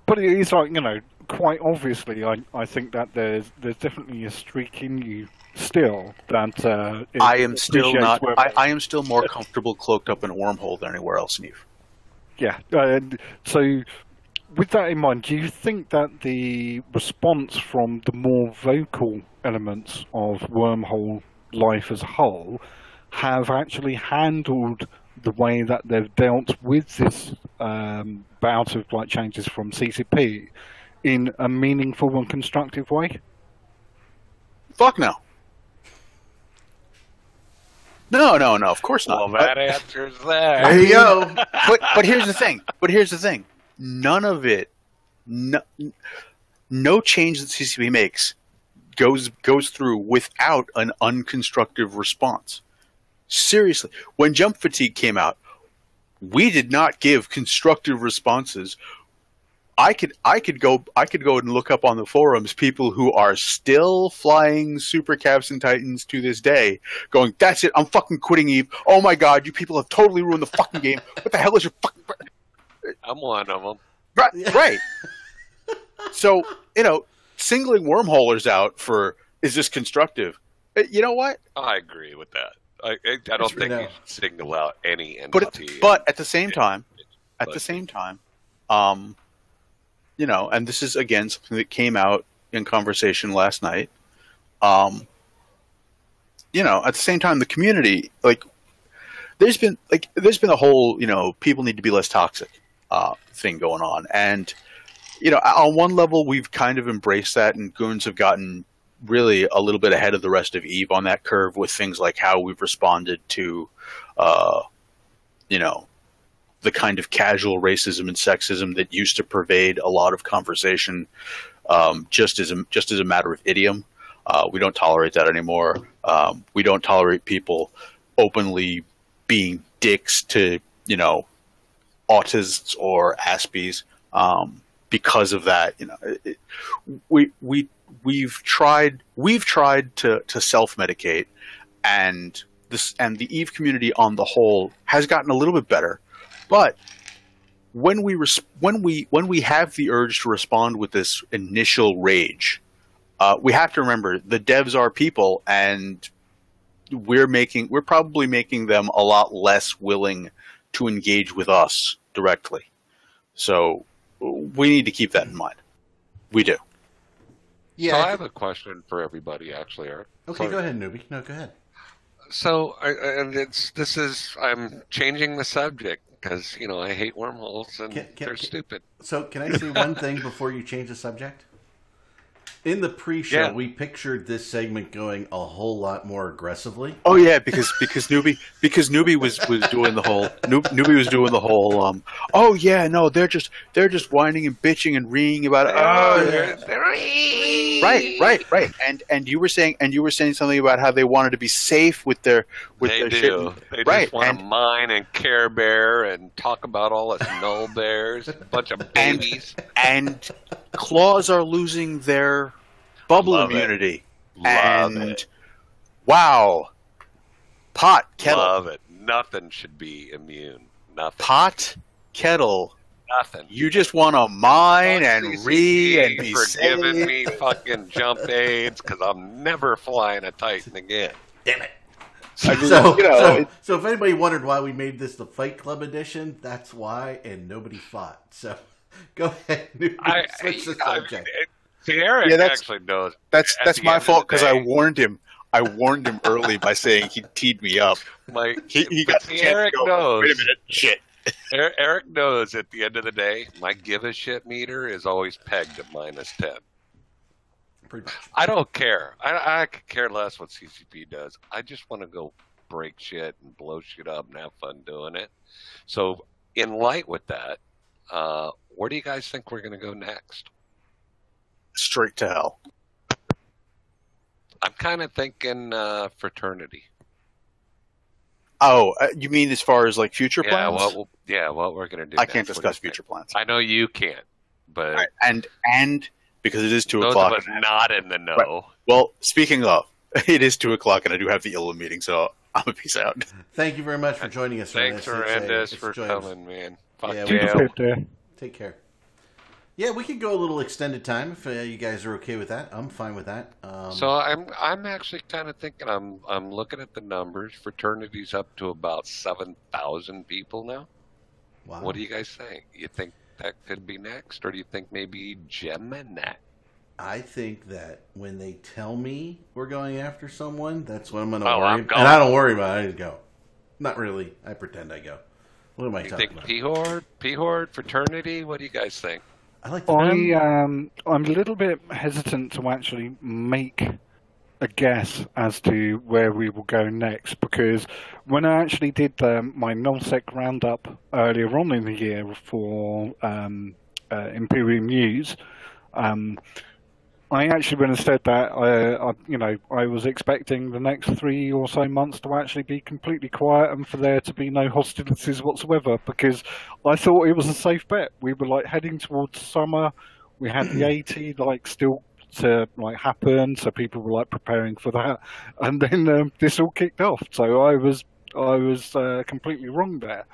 but it is like you know, quite obviously, I I think that there's there's definitely a streak in you still that uh, I am still not. I, I am still more comfortable cloaked up in a wormhole than anywhere else, Neve. Yeah, and so with that in mind, do you think that the response from the more vocal elements of wormhole life as a whole have actually handled the way that they've dealt with this um, bout of like changes from CCP in a meaningful and constructive way? Fuck no. No, no, no. Of course not. well, that answers that. there you go. <laughs> but but here's the thing. But here's the thing. None of it, no, no change that CCP makes goes goes through without an unconstructive response. Seriously, when Jump Fatigue came out, we did not give constructive responses. I could I could go I could go and look up on the forums people who are still flying super caps and titans to this day, going, "That's it, I'm fucking quitting Eve. Oh my god, you people have totally ruined the fucking game. <laughs> What the hell is your fucking I'm one of them. right?" right. <laughs> so you know, singling wormholers out for is this constructive? Uh, You know what? I agree with that. I, I, I don't think no. you should single out any But entity. but at the same time, at But- the same time, um, you know, and this is again something that came out in conversation last night. Um, you know, at the same time, the community like there's been like there's been a whole you know people need to be less toxic, uh, thing going on. And you know, on one level, we've kind of embraced that, and goons have gotten really a little bit ahead of the rest of Eve on that curve with things like how we've responded to, uh, you know, the kind of casual racism and sexism that used to pervade a lot of conversation, um, just as a, just as a matter of idiom. Uh, we don't tolerate that anymore. Um, we don't tolerate people openly being dicks to you know autists or Aspies um, because of that. You know, it, we we we've tried we've tried to to self medicate, and this and the Eve community on the whole has gotten a little bit better, but when we res- when we when we have the urge to respond with this initial rage, uh, we have to remember the devs are people, and we're making we're probably making them a lot less willing to engage with us directly. So we need to keep that in mind. We do. Yeah. So I have a question for everybody, actually, Eric. Okay, Sorry. go ahead, newbie. No, go ahead. So, I, and it's this is I'm changing the subject because you know I hate wormholes and can, can, they're can, stupid. So, can I say one thing before you change the subject? In the pre-show, yeah. we pictured this segment going a whole lot more aggressively. Oh yeah, because because newbie because newbie was was doing the whole newbie was doing the whole um. Oh yeah, no, they're just they're just whining and bitching and reeing about it. Oh, yeah. right, right, right. And and you were saying and you were saying something about how they wanted to be safe with their with they their do. Shit. They right. just want and, to mine and care bear and talk about all us null bears, a bunch of babies, and, and claws are losing their bubble Love immunity. and it. wow, pot kettle. Love it. Nothing should be immune. Nothing. Pot kettle. Nothing. You just want to mine and re and be for safe. giving me fucking jump aids because I'm never flying a Titan again. Damn it. I <laughs> so, you know, so, it- so if anybody wondered why we made this the Fight Club edition, that's why, and nobody fought. So <laughs> go ahead, newbie, I, <laughs> switch the I- subject. I- see, Eric Yeah, that's- actually knows. That's that's my fault because I warned him. I warned him early by saying he teed me up. My, He, he but got see, the to Eric go, knows. Wait a minute, shit. <laughs> Er- Eric knows at the end of the day, my give a shit meter is always pegged at minus 10. Pretty much. I don't care. I, I could care less what CCP does. I just want to go break shit and blow shit up and have fun doing it. So, in light with that, uh, where do you guys think we're going to go next? Straight to hell. I'm kind of thinking uh, fraternity. Oh, uh, you mean as far as like future Yeah, plans? what yeah, what we're going to do. I can't next. What do discuss you think? future plans. I know you can't, but All right, and and because it is two those o'clock. of not in the know. Well, speaking of, <laughs> it is two o'clock, and I do have the ILA meeting, so I'm a peace out. Thank you very much for joining us. Thanks, Ryan. It's, Arrendis, for coming, man. Fuck Yeah, yeah. We Keep it there. Take care. Yeah, we could go a little extended time if uh, you guys are okay with that. I'm fine with that. Um, So I'm I'm actually kind of thinking I'm I'm looking at the numbers. Fraternity's up to about seven thousand people now. wow. What do you guys think? You think that could be next, or do you think maybe Gemini? I think that when they tell me we're going after someone, that's when I'm going to Oh, worry. And. I don't worry about it. I just go. Not really. I pretend I go. What am I You talking think about? P Horde, P Horde, fraternity? What do you guys think? I like the I um I'm a little bit hesitant to actually make a guess as to where we will go next because when I actually did um, my nullsec roundup earlier on in the year for um, uh, Imperium News, um, I actually went and said that uh, I, you know I was expecting the next three or so months to actually be completely quiet and for there to be no hostilities whatsoever because I thought it was a safe bet. We were like heading towards summer. We had the <clears throat> 80 like still to like happen, so people were like preparing for that, and then um, this all kicked off. So I was I was uh, completely wrong there.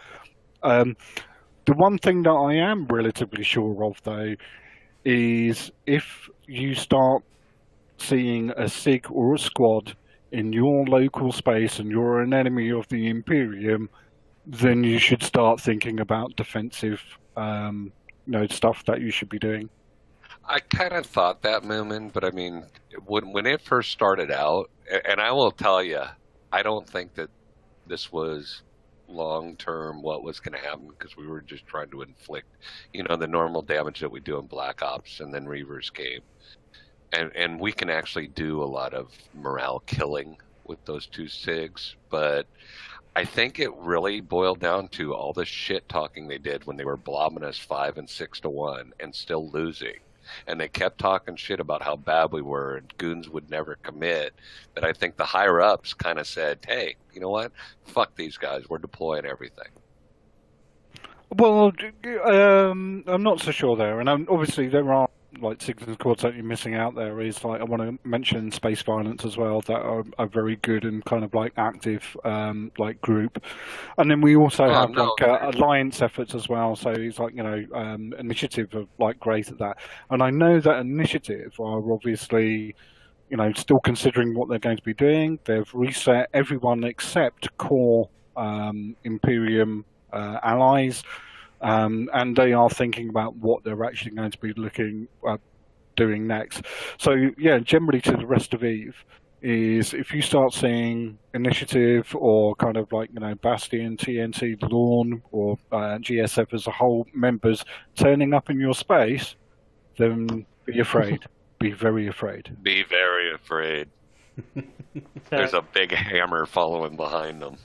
Um, the one thing that I am relatively sure of though is if you start seeing a sig or a squad in your local space and you're an enemy of the Imperium, then you should start thinking about defensive, um, you know, stuff that you should be doing. I kind of thought that, Moomin, but I mean, when when it first started out, and I will tell you, I don't think that this was long term what was going to happen because we were just trying to inflict, you know, the normal damage that we do in Black Ops, and then Reavers came, and and we can actually do a lot of morale killing with those two sigs, but I think it really boiled down to all the shit talking they did when they were blobbing us five and six to one and still losing. And they kept talking shit about how bad we were and goons would never commit. That I think the higher ups kind of said, hey, you know what? Fuck these guys. We're deploying everything. Well, um, I'm not so sure there, and um, obviously there are like signals quads that you're missing out there. Is like I want to mention space violence as well, that are, are very good and kind of like active um, like group, and then we also Oh, have no, like uh, alliance efforts as well. So it's like you know um, initiative are like great at that, and I know that initiative are obviously you know still considering what they're going to be doing. They've reset everyone except core um, Imperium uh, allies, um, and they are thinking about what they're actually going to be looking at doing next. So yeah, generally to the rest of Eve is if you start seeing initiative or kind of like you know Bastion, TNT, Lawn, or uh, GSF as a whole members turning up in your space, then be afraid. <laughs> be very afraid. Be very afraid. <laughs> There's a big hammer following behind them.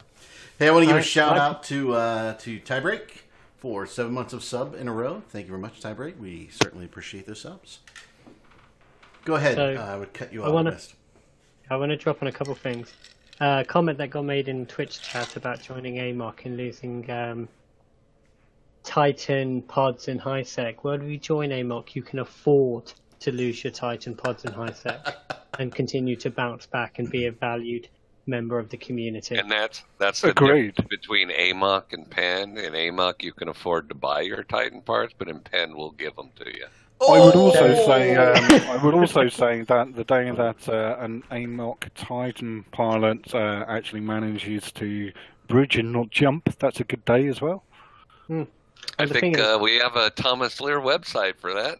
Hey, I want to give a shout out to uh, to Tiebreak for seven months of sub in a row. Thank you very much, Tiebreak. We certainly appreciate those subs. Go ahead. So, uh, I would cut you off. I off. wanna- I want to drop on a couple things. Uh, comment that got made in Twitch chat about joining AMOC and losing um, Titan pods in high sec. Well, if you join AMOC, you can afford to lose your Titan pods in high sec <laughs> and continue to bounce back and be a valued member of the community. And that's that's the Agreed. difference between AMOC and Penn. In AMOC, you can afford to buy your Titan parts, but in Penn, we'll give them to you. I would also Oh! say, um, I would also say that the day that uh, an AMOC Titan pilot uh, actually manages to bridge and not jump, that's a good day as well. And I think is- uh, we have a Thomas Lear website for that.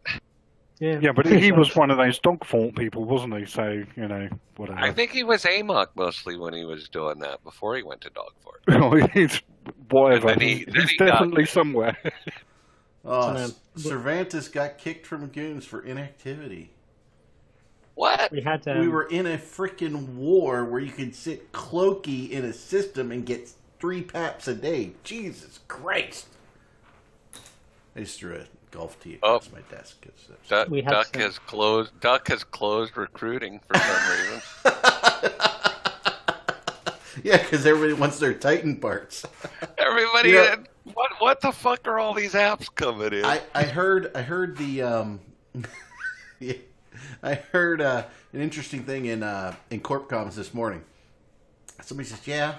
Yeah, Yeah, but he was one of those dogfault people, wasn't he? So you know, whatever. I think he was Amok mostly when he was doing that before he went to Dogfort. <laughs> He's whatever. And then he- then He's he got- definitely somewhere. <laughs> Oh, Um, Cervantes got kicked from goons for inactivity. What? we had to. we were in a freaking war where you could sit cloaky in a system and get three paps a day. Jesus Christ! I just threw a golf tee across my desk. It's, uh, Duck, We Duck some- has closed. Duck has closed recruiting for some <laughs> reason. <laughs> yeah, because everybody wants their Titan parts. <laughs> Everybody, Yeah. what what the fuck are all these apps coming in? I, I heard I heard the um, yeah, I heard uh, an interesting thing in uh, in Corpcoms this morning. Somebody says, "Yeah,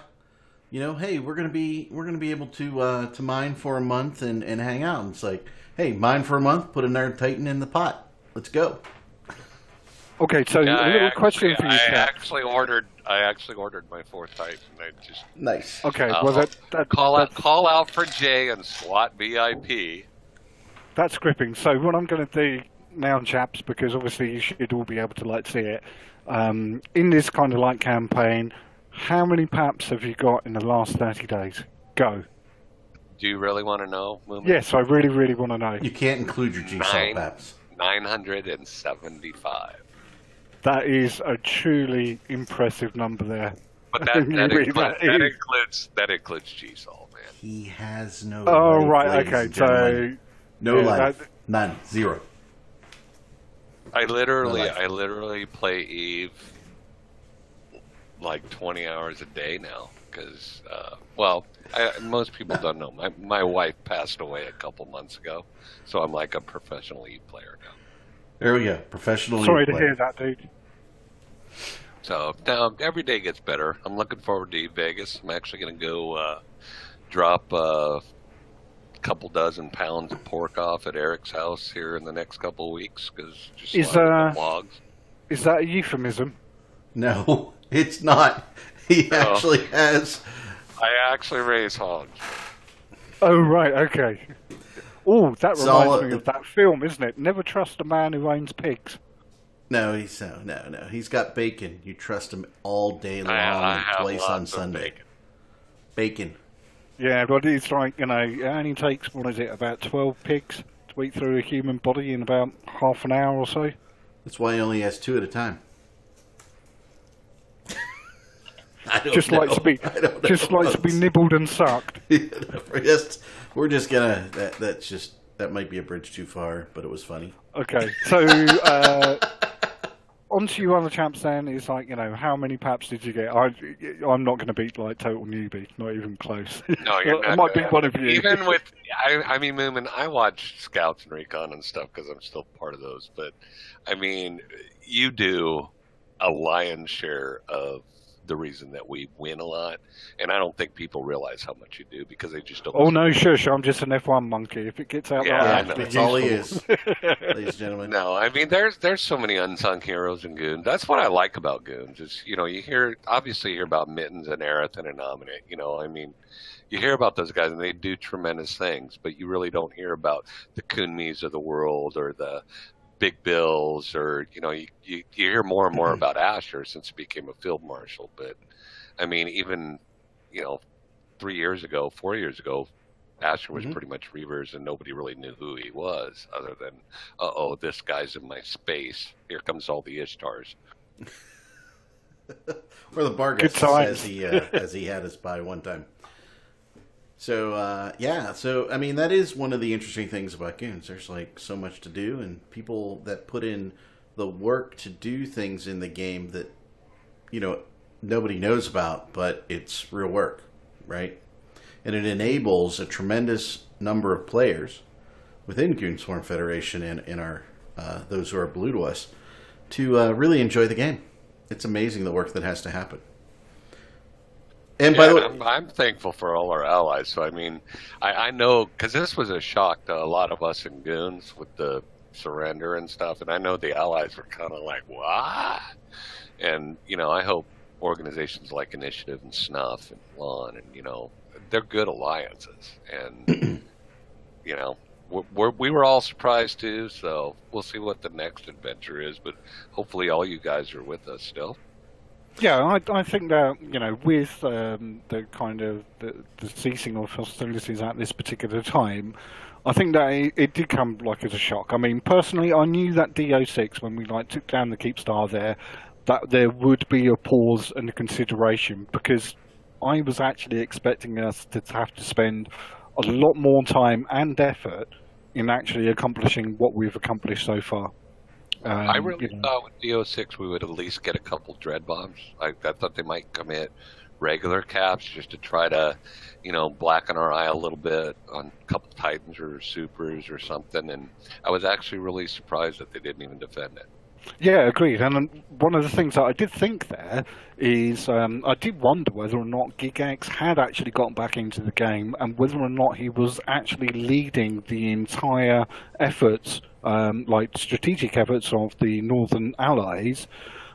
you know, hey, we're gonna be we're gonna be able to uh, to mine for a month and, and hang out." And it's like, "Hey, mine for a month, put another Titan in the pot. Let's go." Okay, so Yeah, a I little actually, question for you, I Kat. actually ordered. I actually ordered my fourth Titan. I just Nice. Okay, Uh, well that, that call out call out for Jay and SWAT VIP. that's gripping. So what I'm going to do now, chaps, because obviously you should all be able to like see it. Um, in this kind of like campaign, how many paps have you got in the last 30 days? Go. Do you really want to know? Moomin? Yes, I really, really want to know. You can't include your G Nine. Salt paps. Nine hundred and seventy-five. That is a truly impressive number there. But <laughs> that, that, read includes, that that includes that includes G-Sol, man. He has no. Oh, life, right, ladies okay. and gentlemen. So, no yeah, life, that- none, zero. I literally, life. I literally play Eve like 20 hours a day now because, uh, well, I, most people don't know. My my wife passed away a couple months ago, so I'm like a professional Eve player now. There we go. Professional. sorry League to player. hear that, dude. So now every day gets better. I'm looking forward to Vegas. I'm actually going to go uh, drop uh, a couple dozen pounds of pork off at Eric's house here in the next couple of weeks because just Is, slaughtered uh, logs. Is that a euphemism? No, <laughs> it's not. He Oh. actually has. I actually raise hogs. Oh, right, okay. Oh, that reminds me of that film, isn't it? Never trust a man who owns pigs. No, he's no, no, no. He's got bacon. You trust him all day long I, I and have twice lots on of Sunday. bacon. Bacon. Yeah, but it's like, you know, it only takes, what is it, about 12 pigs to eat through a human body in about half an hour or so? That's why he only has two at a time. I don't Just know. likes to be, <laughs> just know. likes to be nibbled and sucked. <laughs> we're just, we're just gonna. That, that's just that might be a bridge too far, but it was funny. Okay, <laughs> so uh, on to you other chaps then. It's like, you know, how many paps did you get? I, I'm not going to beat like total newbie, not even close. No, you're I not. might gonna- beat one of you. Even with, I, I mean, Moomin, I watch Scouts and Recon and stuff because I'm still part of those. But I mean, you do a lion's share of the reason that we win a lot, and I don't think people realize how much you do because they just don't. Oh no, shush! Sure, I'm just an F1 monkey. If it gets out, Yeah, there, I I'll know. be That's all he is, ladies and gentlemen. No, I mean there's there's so many unsung heroes in Goons. That's what I like about Goons. Is you know you hear obviously you hear about Mittens and Aerith and Anominate. You know I mean you hear about those guys and they do tremendous things, but you really don't hear about the Kunmis of the world or the Big Bills or you know you you, you hear more and more about Asher since he became a field marshal. But I mean even you know three years ago, four years ago. Asher was Mhm. pretty much Reavers, and nobody really knew who he was, other than uh oh, this guy's in my space. Here comes all the Ishtars. <laughs> or the Bargus, as he uh, as he had us by one time. So uh, yeah, so I mean that is one of the interesting things about Goons. There's like so much to do, and people that put in the work to do things in the game that you know nobody knows about, but it's real work, right? And it enables a tremendous number of players within Goon Swarm Federation and in our uh, those who are blue to us to uh, really enjoy the game. It's amazing the work that has to happen. And by Yeah, the way, I'm, I'm thankful for all our allies. So I mean, I, I know because this was a shock to a lot of us in Goons with the surrender and stuff, and I know the allies were kind of like, "What?" And you know, I hope organizations like Initiative and Snuff and Lawn and you know, they're good alliances, and <clears throat> you know. We're, we're, we were all surprised too, so we'll see what the next adventure is. But hopefully, all you guys are with us still. Yeah, I, I think that you know, with um, the kind of the, the ceasing of hostilities at this particular time, I think that it, it did come like as a shock. I mean, personally, I knew that DO6 when we like took down the Keepstar there, that there would be a pause and a consideration because I was actually expecting us to have to spend a lot more time and effort in actually accomplishing what we've accomplished so far. Um, I really you know. thought with DO6 we would at least get a couple dread bombs. I, I thought they might commit regular caps just to try to, you know, blacken our eye a little bit on a couple Titans or Supers or something. And I was actually really surprised that they didn't even defend it. Yeah, agreed. And um, one of the things that I did think there is um, I did wonder whether or not Gigx had actually gotten back into the game and whether or not he was actually leading the entire efforts, um, like strategic efforts of the Northern Allies,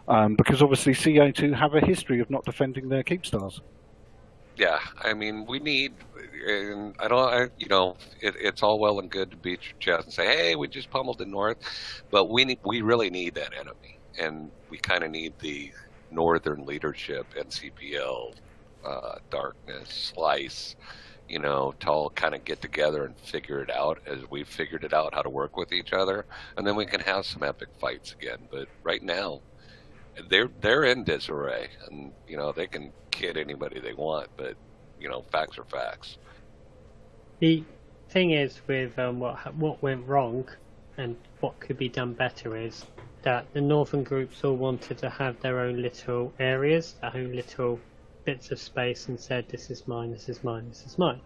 um, because obviously CO2 have a history of not defending their Keepstars. Yeah, I mean, we need, and I don't, I, you know, it, it's all well and good to beat your chest and say, "Hey, we just pummeled the North," but we need, we really need that enemy, and we kind of need the Northern leadership, NCPL, uh, Darkness, Slice, you know, to all kind of get together and figure it out as we've figured it out how to work with each other, and then we can have some epic fights again. But right now, they're they're in disarray, and you know they can kid anybody they want, but you know facts are facts. The thing is with um, what what went wrong and what could be done better is that the northern groups all wanted to have their own little areas, their own little bits of space, and said, "This is mine, this is mine, this is mine."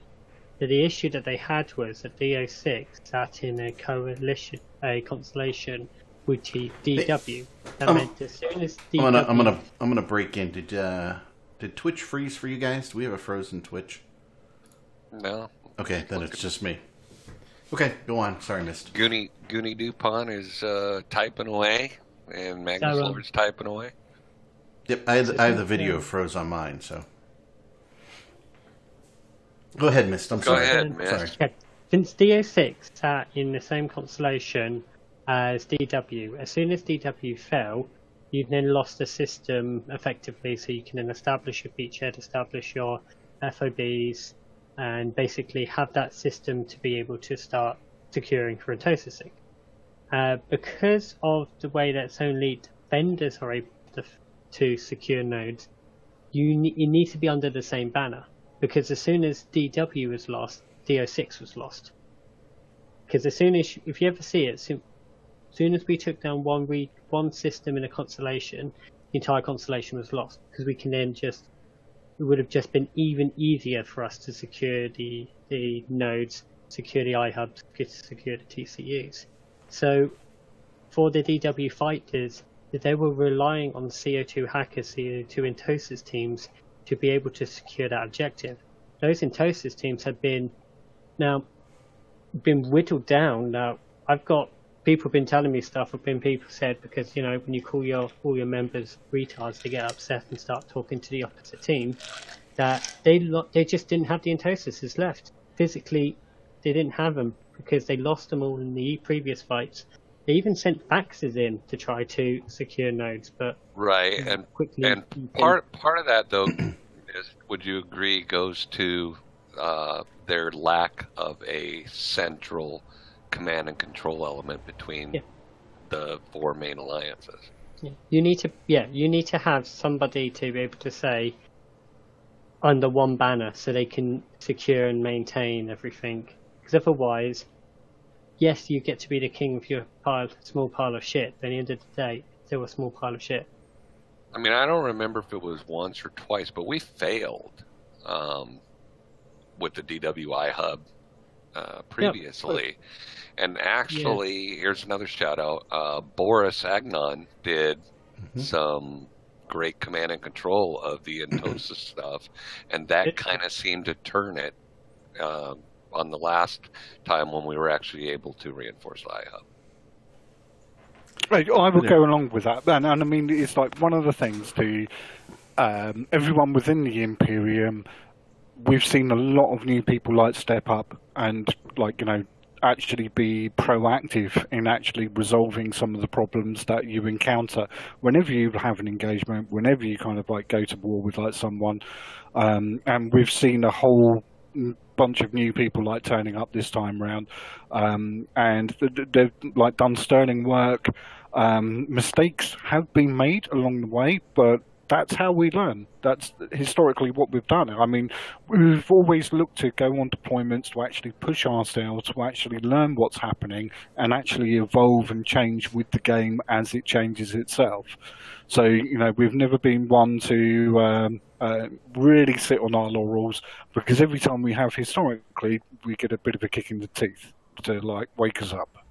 But the issue that they had was that DO6 sat in a coalition, a constellation with DW. That Um, meant as soon as DW, I'm gonna I'm gonna I'm gonna break in. Did uh, did Twitch freeze for you guys? Do we have a frozen Twitch? No, Okay, then it's just me. Okay, go on. Sorry, missed. Goonie Goonie Dupont is uh, typing away, and Magnus So, Lord's typing away. Yep, I have, I have the video froze on mine, so. Go ahead, Mist. I'm Go sorry. ahead, Mist. Sorry. Okay. Since DO6 sat in the same constellation as DW, as soon as DW fell, you've then lost the system effectively, so you can then establish your beachhead, establish your FOBs, and basically have that system to be able to start securing for Sync. Uh, because of the way that only vendors are able to, to secure nodes, you, ne- you need to be under the same banner. Because as soon as DW was lost, DO6 was lost. Because as soon as, you, if you ever see it, soon, as we took down one re- one system in a constellation, the entire constellation was lost. Because we can then just, it would have just been even easier for us to secure the, the nodes, secure the iHubs, secure the TCUs. So for the DW fighters, they were relying on CO2 hackers, CO2 Entosis teams to be able to secure that objective. Those Entosis teams have been now been whittled down. Now I've got people have been telling me stuff. Have been people said because you know when you call your all your members retards, they get upset and start talking to the opposite team. That they lo- they just didn't have the Entosises left physically. They didn't have them because they lost them all in the previous fights. They even sent faxes in to try to secure nodes, but right and quickly and part part of that though is would you agree goes to uh, their lack of a central command and control element between Yeah. the four main alliances. Yeah. You need to, yeah, you need to have somebody to be able to say under one banner so they can secure and maintain everything. Because otherwise, yes, you get to be the king of your pile, small pile of shit. But at the end of the day, it's still a small pile of shit. I mean, I don't remember if it was once or twice, but we failed um, with the DW iHub uh, previously. And actually, here's another shout out uh, Boris Agnon did some great command and control of the <clears throat> Entosis stuff, and that kind of seemed to turn it um, on the last time when we were actually able to reinforce the iHub. Right, I will Yeah. go along with that. And, and I mean, it's like one of the things to um, everyone within the Imperium. We've seen a lot of new people like step up and like you know actually be proactive in actually resolving some of the problems that you encounter whenever you have an engagement, whenever you kind of like go to war with like someone. Um, and we've seen a whole bunch of new people like turning up this time round, um, and th- th- they've like done sterling work. Um, mistakes have been made along the way, but that's how we learn. That's historically what we've done. I mean, we've always looked to go on deployments to actually push ourselves, to actually learn what's happening, and actually evolve and change with the game as it changes itself. So, you know, we've never been one to um, uh, really sit on our laurels because every time we have historically, we get a bit of a kick in the teeth to like wake us up.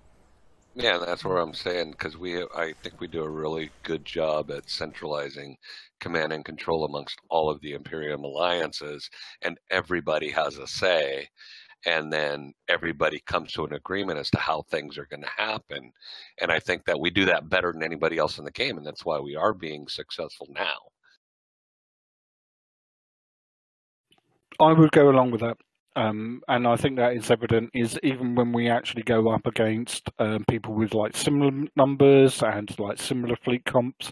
Yeah, that's what I'm saying because we, I think we do a really good job at centralizing command and control amongst all of the Imperium alliances, and everybody has a say, and then everybody comes to an agreement as to how things are going to happen, and I think that we do that better than anybody else in the game, and that's why we are being successful now. I would go along with that. Um, and I think that is evident is even when we actually go up against um, people with like similar numbers and like similar fleet comps,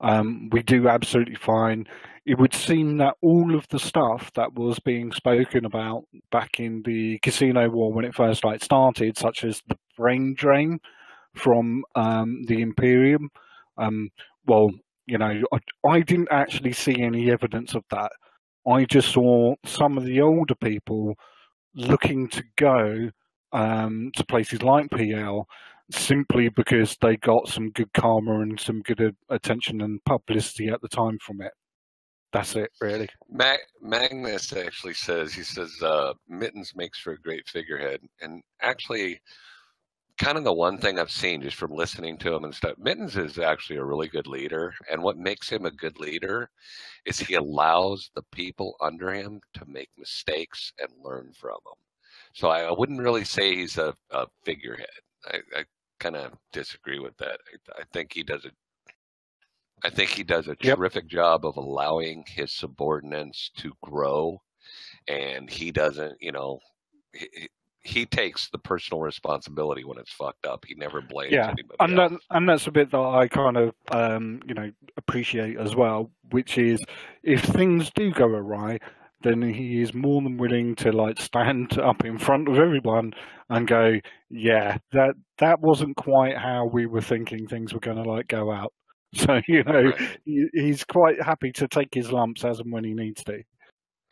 um, we do absolutely fine. It would seem that all of the stuff that was being spoken about back in the casino war when it first like started, such as the brain drain from um, the Imperium, um, well, you know, I, I didn't actually see any evidence of that. I just saw some of the older people looking to go um, to places like PL simply because they got some good karma and some good attention and publicity at the time from it. That's it, really. Ma- Magnus actually says he says uh, Mittens makes for a great figurehead, and actually, kind of the one thing I've seen just from listening to him and stuff, Mittens is actually a really good leader, and what makes him a good leader is he allows the people under him to make mistakes and learn from them. So I, I wouldn't really say he's a, a figurehead. I, I kind of disagree with that. I, I think he does a I think he does a Yep. terrific job of allowing his subordinates to grow, and he doesn't, you know, he, takes the personal responsibility when it's fucked up. He never blames Yeah, anybody. and that, and that's a bit that I kind of um, you know appreciate as well, which is if things do go awry, then he is more than willing to like stand <laughs> up in front of everyone and go, "Yeah, that that wasn't quite how we were thinking things were going to like go out." <laughs> So you know, Right. he, he's quite happy to take his lumps as and when he needs to.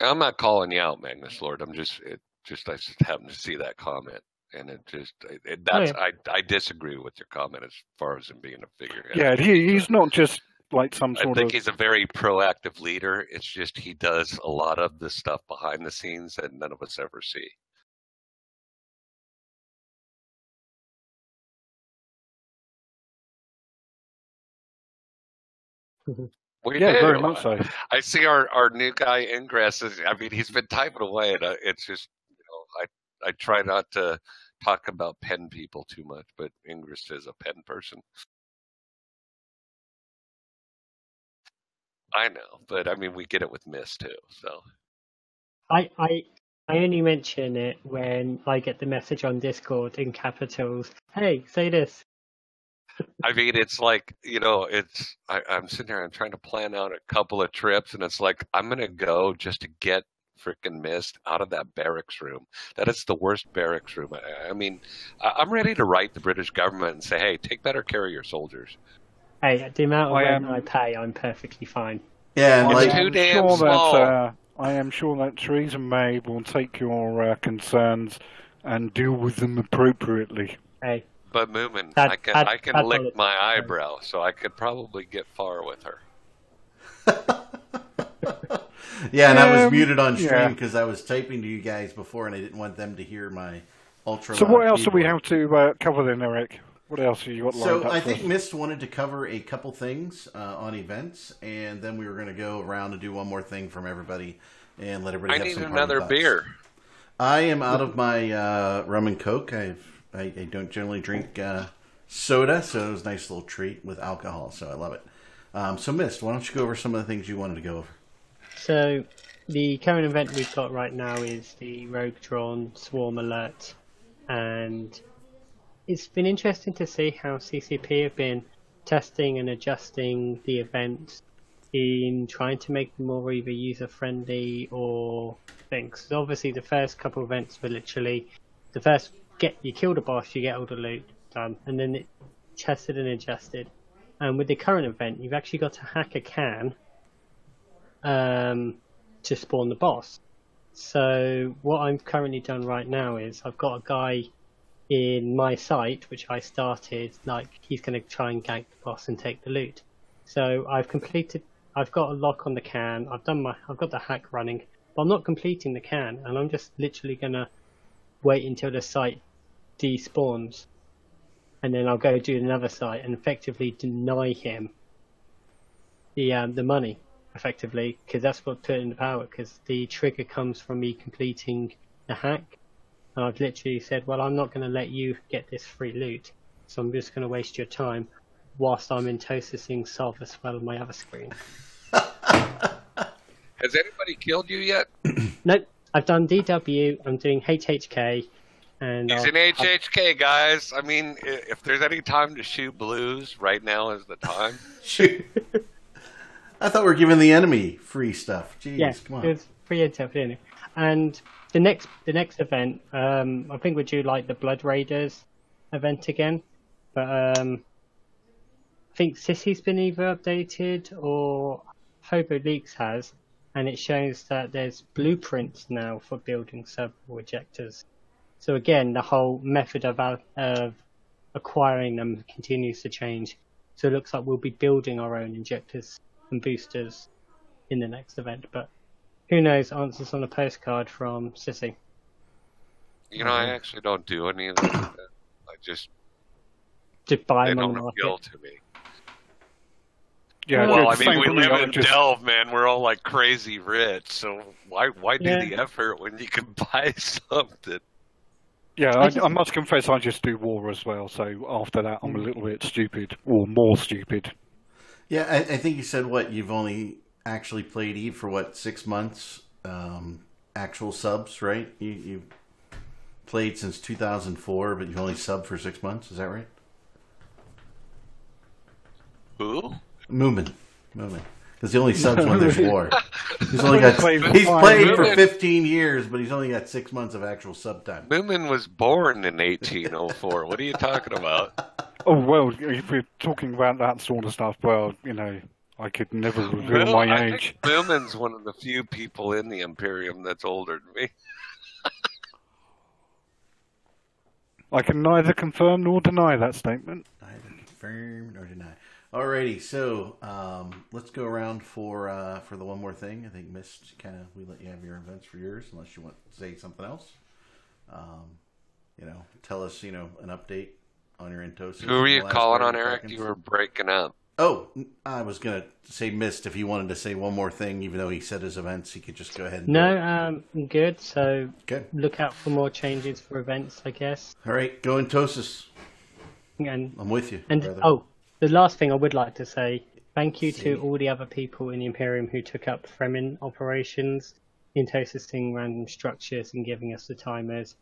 I'm not calling you out, Magnus Lord. I'm just it just I just happened to see that comment, and it just it, it, Oh, that's I I disagree with your comment as far as him being a figurehead. Yeah, he, he's not just like some sort of. I think of he's a very proactive leader. It's just he does a lot of the stuff behind the scenes that none of us ever see. <laughs> We yeah, do. very much so. I see our, our new guy Ingress is. I mean, he's been typing away, and uh, it's just you know, I I try not to talk about pen people too much, but Ingress is a pen person. I know, but I mean, we get it with Mist too. So I, I I only mention it when I get the message on Discord in capitals. Hey, say this. <laughs> I mean, it's like you know, it's I, I'm sitting here, I'm trying to plan out a couple of trips, and it's like I'm gonna go just to get freaking Mist out of that barracks room. That is the worst barracks room. I, I mean, I, I'm ready to write the British government and say, hey, take better care of your soldiers. Hey, the amount of I rent I pay, I'm perfectly fine. Yeah, and It's like too am damn sure small. That, uh, I am sure that Theresa May will take your uh, concerns and deal with them appropriately. Hey, But Moomin, That- I can that- I can that lick my eyebrow, so I could probably get far with her. <laughs> yeah, and I was Um, muted on stream yeah. because I was typing to you guys before, and I didn't want them to hear my ultra. So what else do we have to uh, cover then, Eric? What else have you got So I think us? Mist wanted to cover a couple things uh, on events, and then we were going to go around and do one more thing from everybody and let everybody. I have need some another thoughts. beer. I am out of my uh, rum and coke. I've, I, I don't generally drink uh, soda, so it was a nice little treat with alcohol. So I love it. Um, so Mist, why don't you go over some of the things you wanted to go over? So the current event we've got right now is the Rogue Drone Swarm Alert, and it's been interesting to see how CCP have been testing and adjusting the event in trying to make them more either user friendly or things. So obviously, the first couple of events were literally the first get you kill the boss, you get all the loot done, and then it tested and adjusted. And with the current event, you've actually got to hack a can um, to spawn the boss. So what I'm currently done right now is I've got a guy in my site which I started like he's going to try and gank the boss and take the loot. So I've completed. I've got a lock on the can. I've done my. I've got the hack running, but I'm not completing the can, and I'm just literally gonna wait until the site despawns, and then I'll go do another site and effectively deny him the um, the money effectively because that's what put it into power because the trigger comes from me completing the hack and I've literally said well I'm not going to let you get this free loot so I'm just going to waste your time whilst I'm Entosising Sov as well on my other screen <laughs> Has anybody killed you yet? <clears throat> nope I've done DW I'm doing HHK and He's I'll- in HHK, guys. I mean, if there's any time to shoot blues, right now is the time. <laughs> Shoot. I thought we were giving the enemy free stuff. Jeez, yeah, come on. it was free intel for anyway. And the next the next event, um, I think we're due like the Blood Raiders event again, but um, I think Sisi's been either updated or Hoboleaks has, and it shows that there's blueprints now for building servable ejectors. So again, the whole method of of acquiring them continues to change. So it looks like we'll be building our own injectors and boosters in the next event, but who knows? Answers on a postcard from Sisi. You know, I mm-hmm. actually don't do any of that. I just Just buy they them on don't appeal to me. Yeah, Well, I mean, we live in just- Delve, man. We're all like crazy rich, so why why do Yeah. the effort when you can <laughs> buy something? Yeah, I I, I must confess, I just do war as well. So after that, I'm a mm. little bit stupid, or more stupid. Yeah, I, I think you said what you've only actually played Eve for what six months, um, actual subs, right? You you played since 2004, but you've only subbed for six months. Is that right? Who? Moomin, Moomin, because the only subs when there's war. <laughs> He's only got he's played for 15 years, but he's only got six months of actual sub time. Moomin was born in 1804. what are you talking about? <laughs> Oh well, if we're talking about that sort of stuff, well, you know, I could never reveal Well, my I age. think Moomin's one of the few people in the Imperium that's older than me. <laughs> I can neither confirm nor deny that statement. Neither confirm nor deny. Alrighty, so um, let's go around for uh, for the one more thing. I think Mist kind of we let you have your events for yours, unless you want to say something else. Um, you know, tell us you know an update on your Entosis. Who were you calling on, Eric? seconds. You were breaking up. Oh, I was gonna say Mist. If he wanted to say one more thing, even though he said his events, he could just go ahead. and do No, it. um, I'm good. So Okay. look out for more changes for events, I guess. All right, go Entosis. And I'm with you. and brother. oh, the last thing I would like to say, thank you See. to all the other people in the Imperium who took up Fremen operations, Entosising random structures and giving us the timers.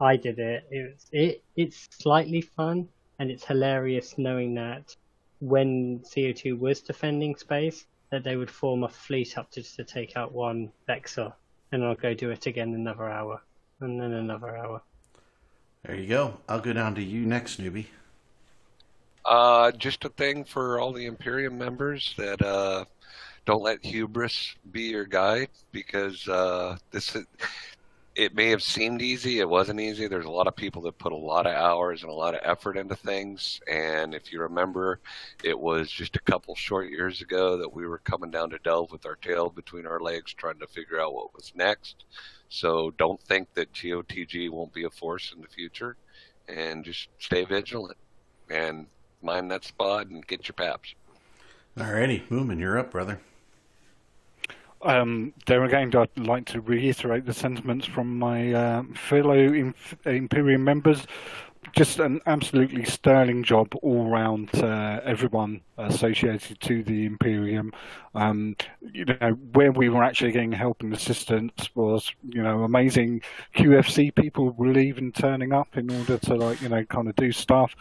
I did it. It's it it's slightly fun and it's hilarious knowing that when CO2 was defending space, that they would form a fleet up to just to take out one Vexor, and I'll go do it again another hour, and then another hour. there you go. I'll go down to you next, newbie. Uh, just a thing for all the Imperium members that uh, don't let hubris be your guide because uh, this is, it may have seemed easy. It wasn't easy. There's a lot of people that put a lot of hours and a lot of effort into things. And if you remember, it was just a couple short years ago that we were coming down to Delve with our tail between our legs trying to figure out what was next. So don't think that GOTG won't be a force in the future and just stay vigilant and mind that spot and get your paps. Alrighty, Moomin, you're up, brother. Um, there again, I'd like to reiterate the sentiments from my uh, fellow Inf- Imperium members. Just an absolutely sterling job all round, uh, everyone associated to the Imperium. Um, you know, where we were actually getting help and assistance was, you know, amazing QFC people were even turning up in order to, like, you know, kind of do stuff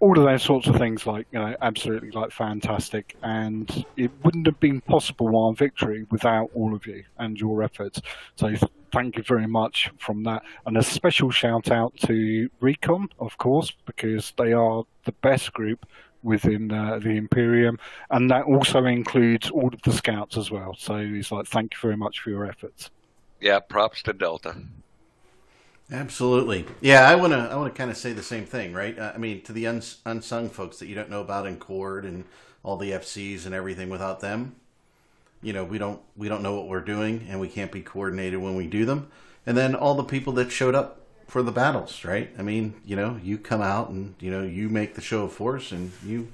all of those sorts of things, like you know, absolutely like fantastic, and it wouldn't have been possible our victory without all of you and your efforts. So thank you very much from that, and a special shout out to Recon, of course, because they are the best group within uh, the Imperium, and that also includes all of the scouts as well. So it's like thank you very much for your efforts. Yeah, props to Delta. Absolutely. Yeah, I want to. I want to kind of say the same thing, right? Uh, I mean, to the uns- unsung folks that you don't know about in Cord and all the FCs and everything. Without them, you know, we don't we don't know what we're doing, and we can't be coordinated when we do them. And then all the people that showed up for the battles, right? I mean, you know, you come out and you know you make the show of force, and you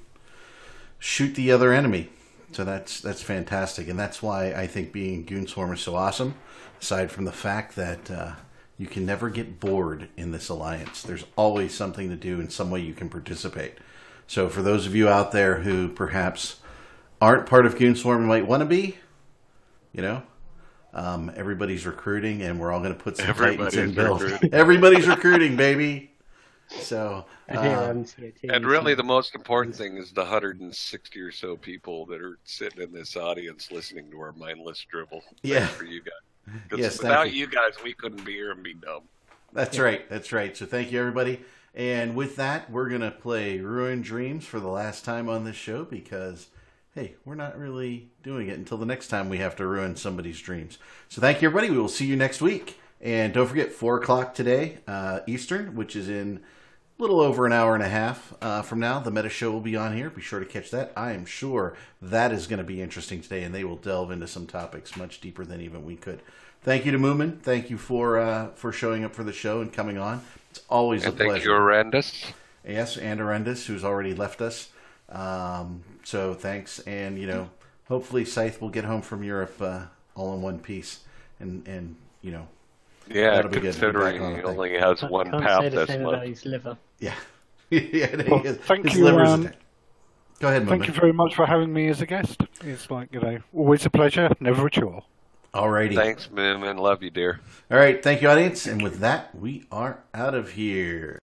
shoot the other enemy. So that's that's fantastic, and that's why I think being Goonswarm is so awesome. Aside from the fact that uh, you can never get bored in this alliance, there's always something to do in some way you can participate. So for those of you out there who perhaps aren't part of Goonswarm and might want to be, you know, um, everybody's recruiting, and we're all going to put some titans in Everybody's build. recruiting. <laughs> Everybody's recruiting, baby. So I hear um, And really, the most important thing is the 160 or so people that are sitting in this audience listening to our mindless dribble. Thanks Yeah. for you guys. 'Cause Yes, without you. you guys, we couldn't be here and be dumb. That's right. That's right. So thank you, everybody. And with that, we're going to play Ruined Dreams for the last time on this show because, hey, we're not really doing it until the next time we have to ruin somebody's dreams. So thank you, everybody. We will see you next week. And don't forget, 4 o'clock today, uh, Eastern, which is in a little over an hour and a half uh, from now. The Meta Show will be on here. Be sure to catch that. I am sure that is going to be interesting today, and they will delve into some topics much deeper than even we could. Thank you to Moomin. Thank you for uh, for showing up for the show and coming on. It's always And a thank pleasure. you, Horrendous. Yes, and Arrendis, who's already left us. Um, so thanks, and you know, hopefully Scythe will get home from Europe uh, all in one piece, and and you know, Yeah, That'll be good. considering he only has one can't path say the this month. His <laughs> yeah, <laughs> yeah. Well, his, thank his you, liver's um, Go ahead, Thank you very much for having me as a guest. It's like you know, always a pleasure, never a chore. Alrighty. Thanks, Moomin. Love you, dear. All right. Thank you, audience. And with that, we are out of here.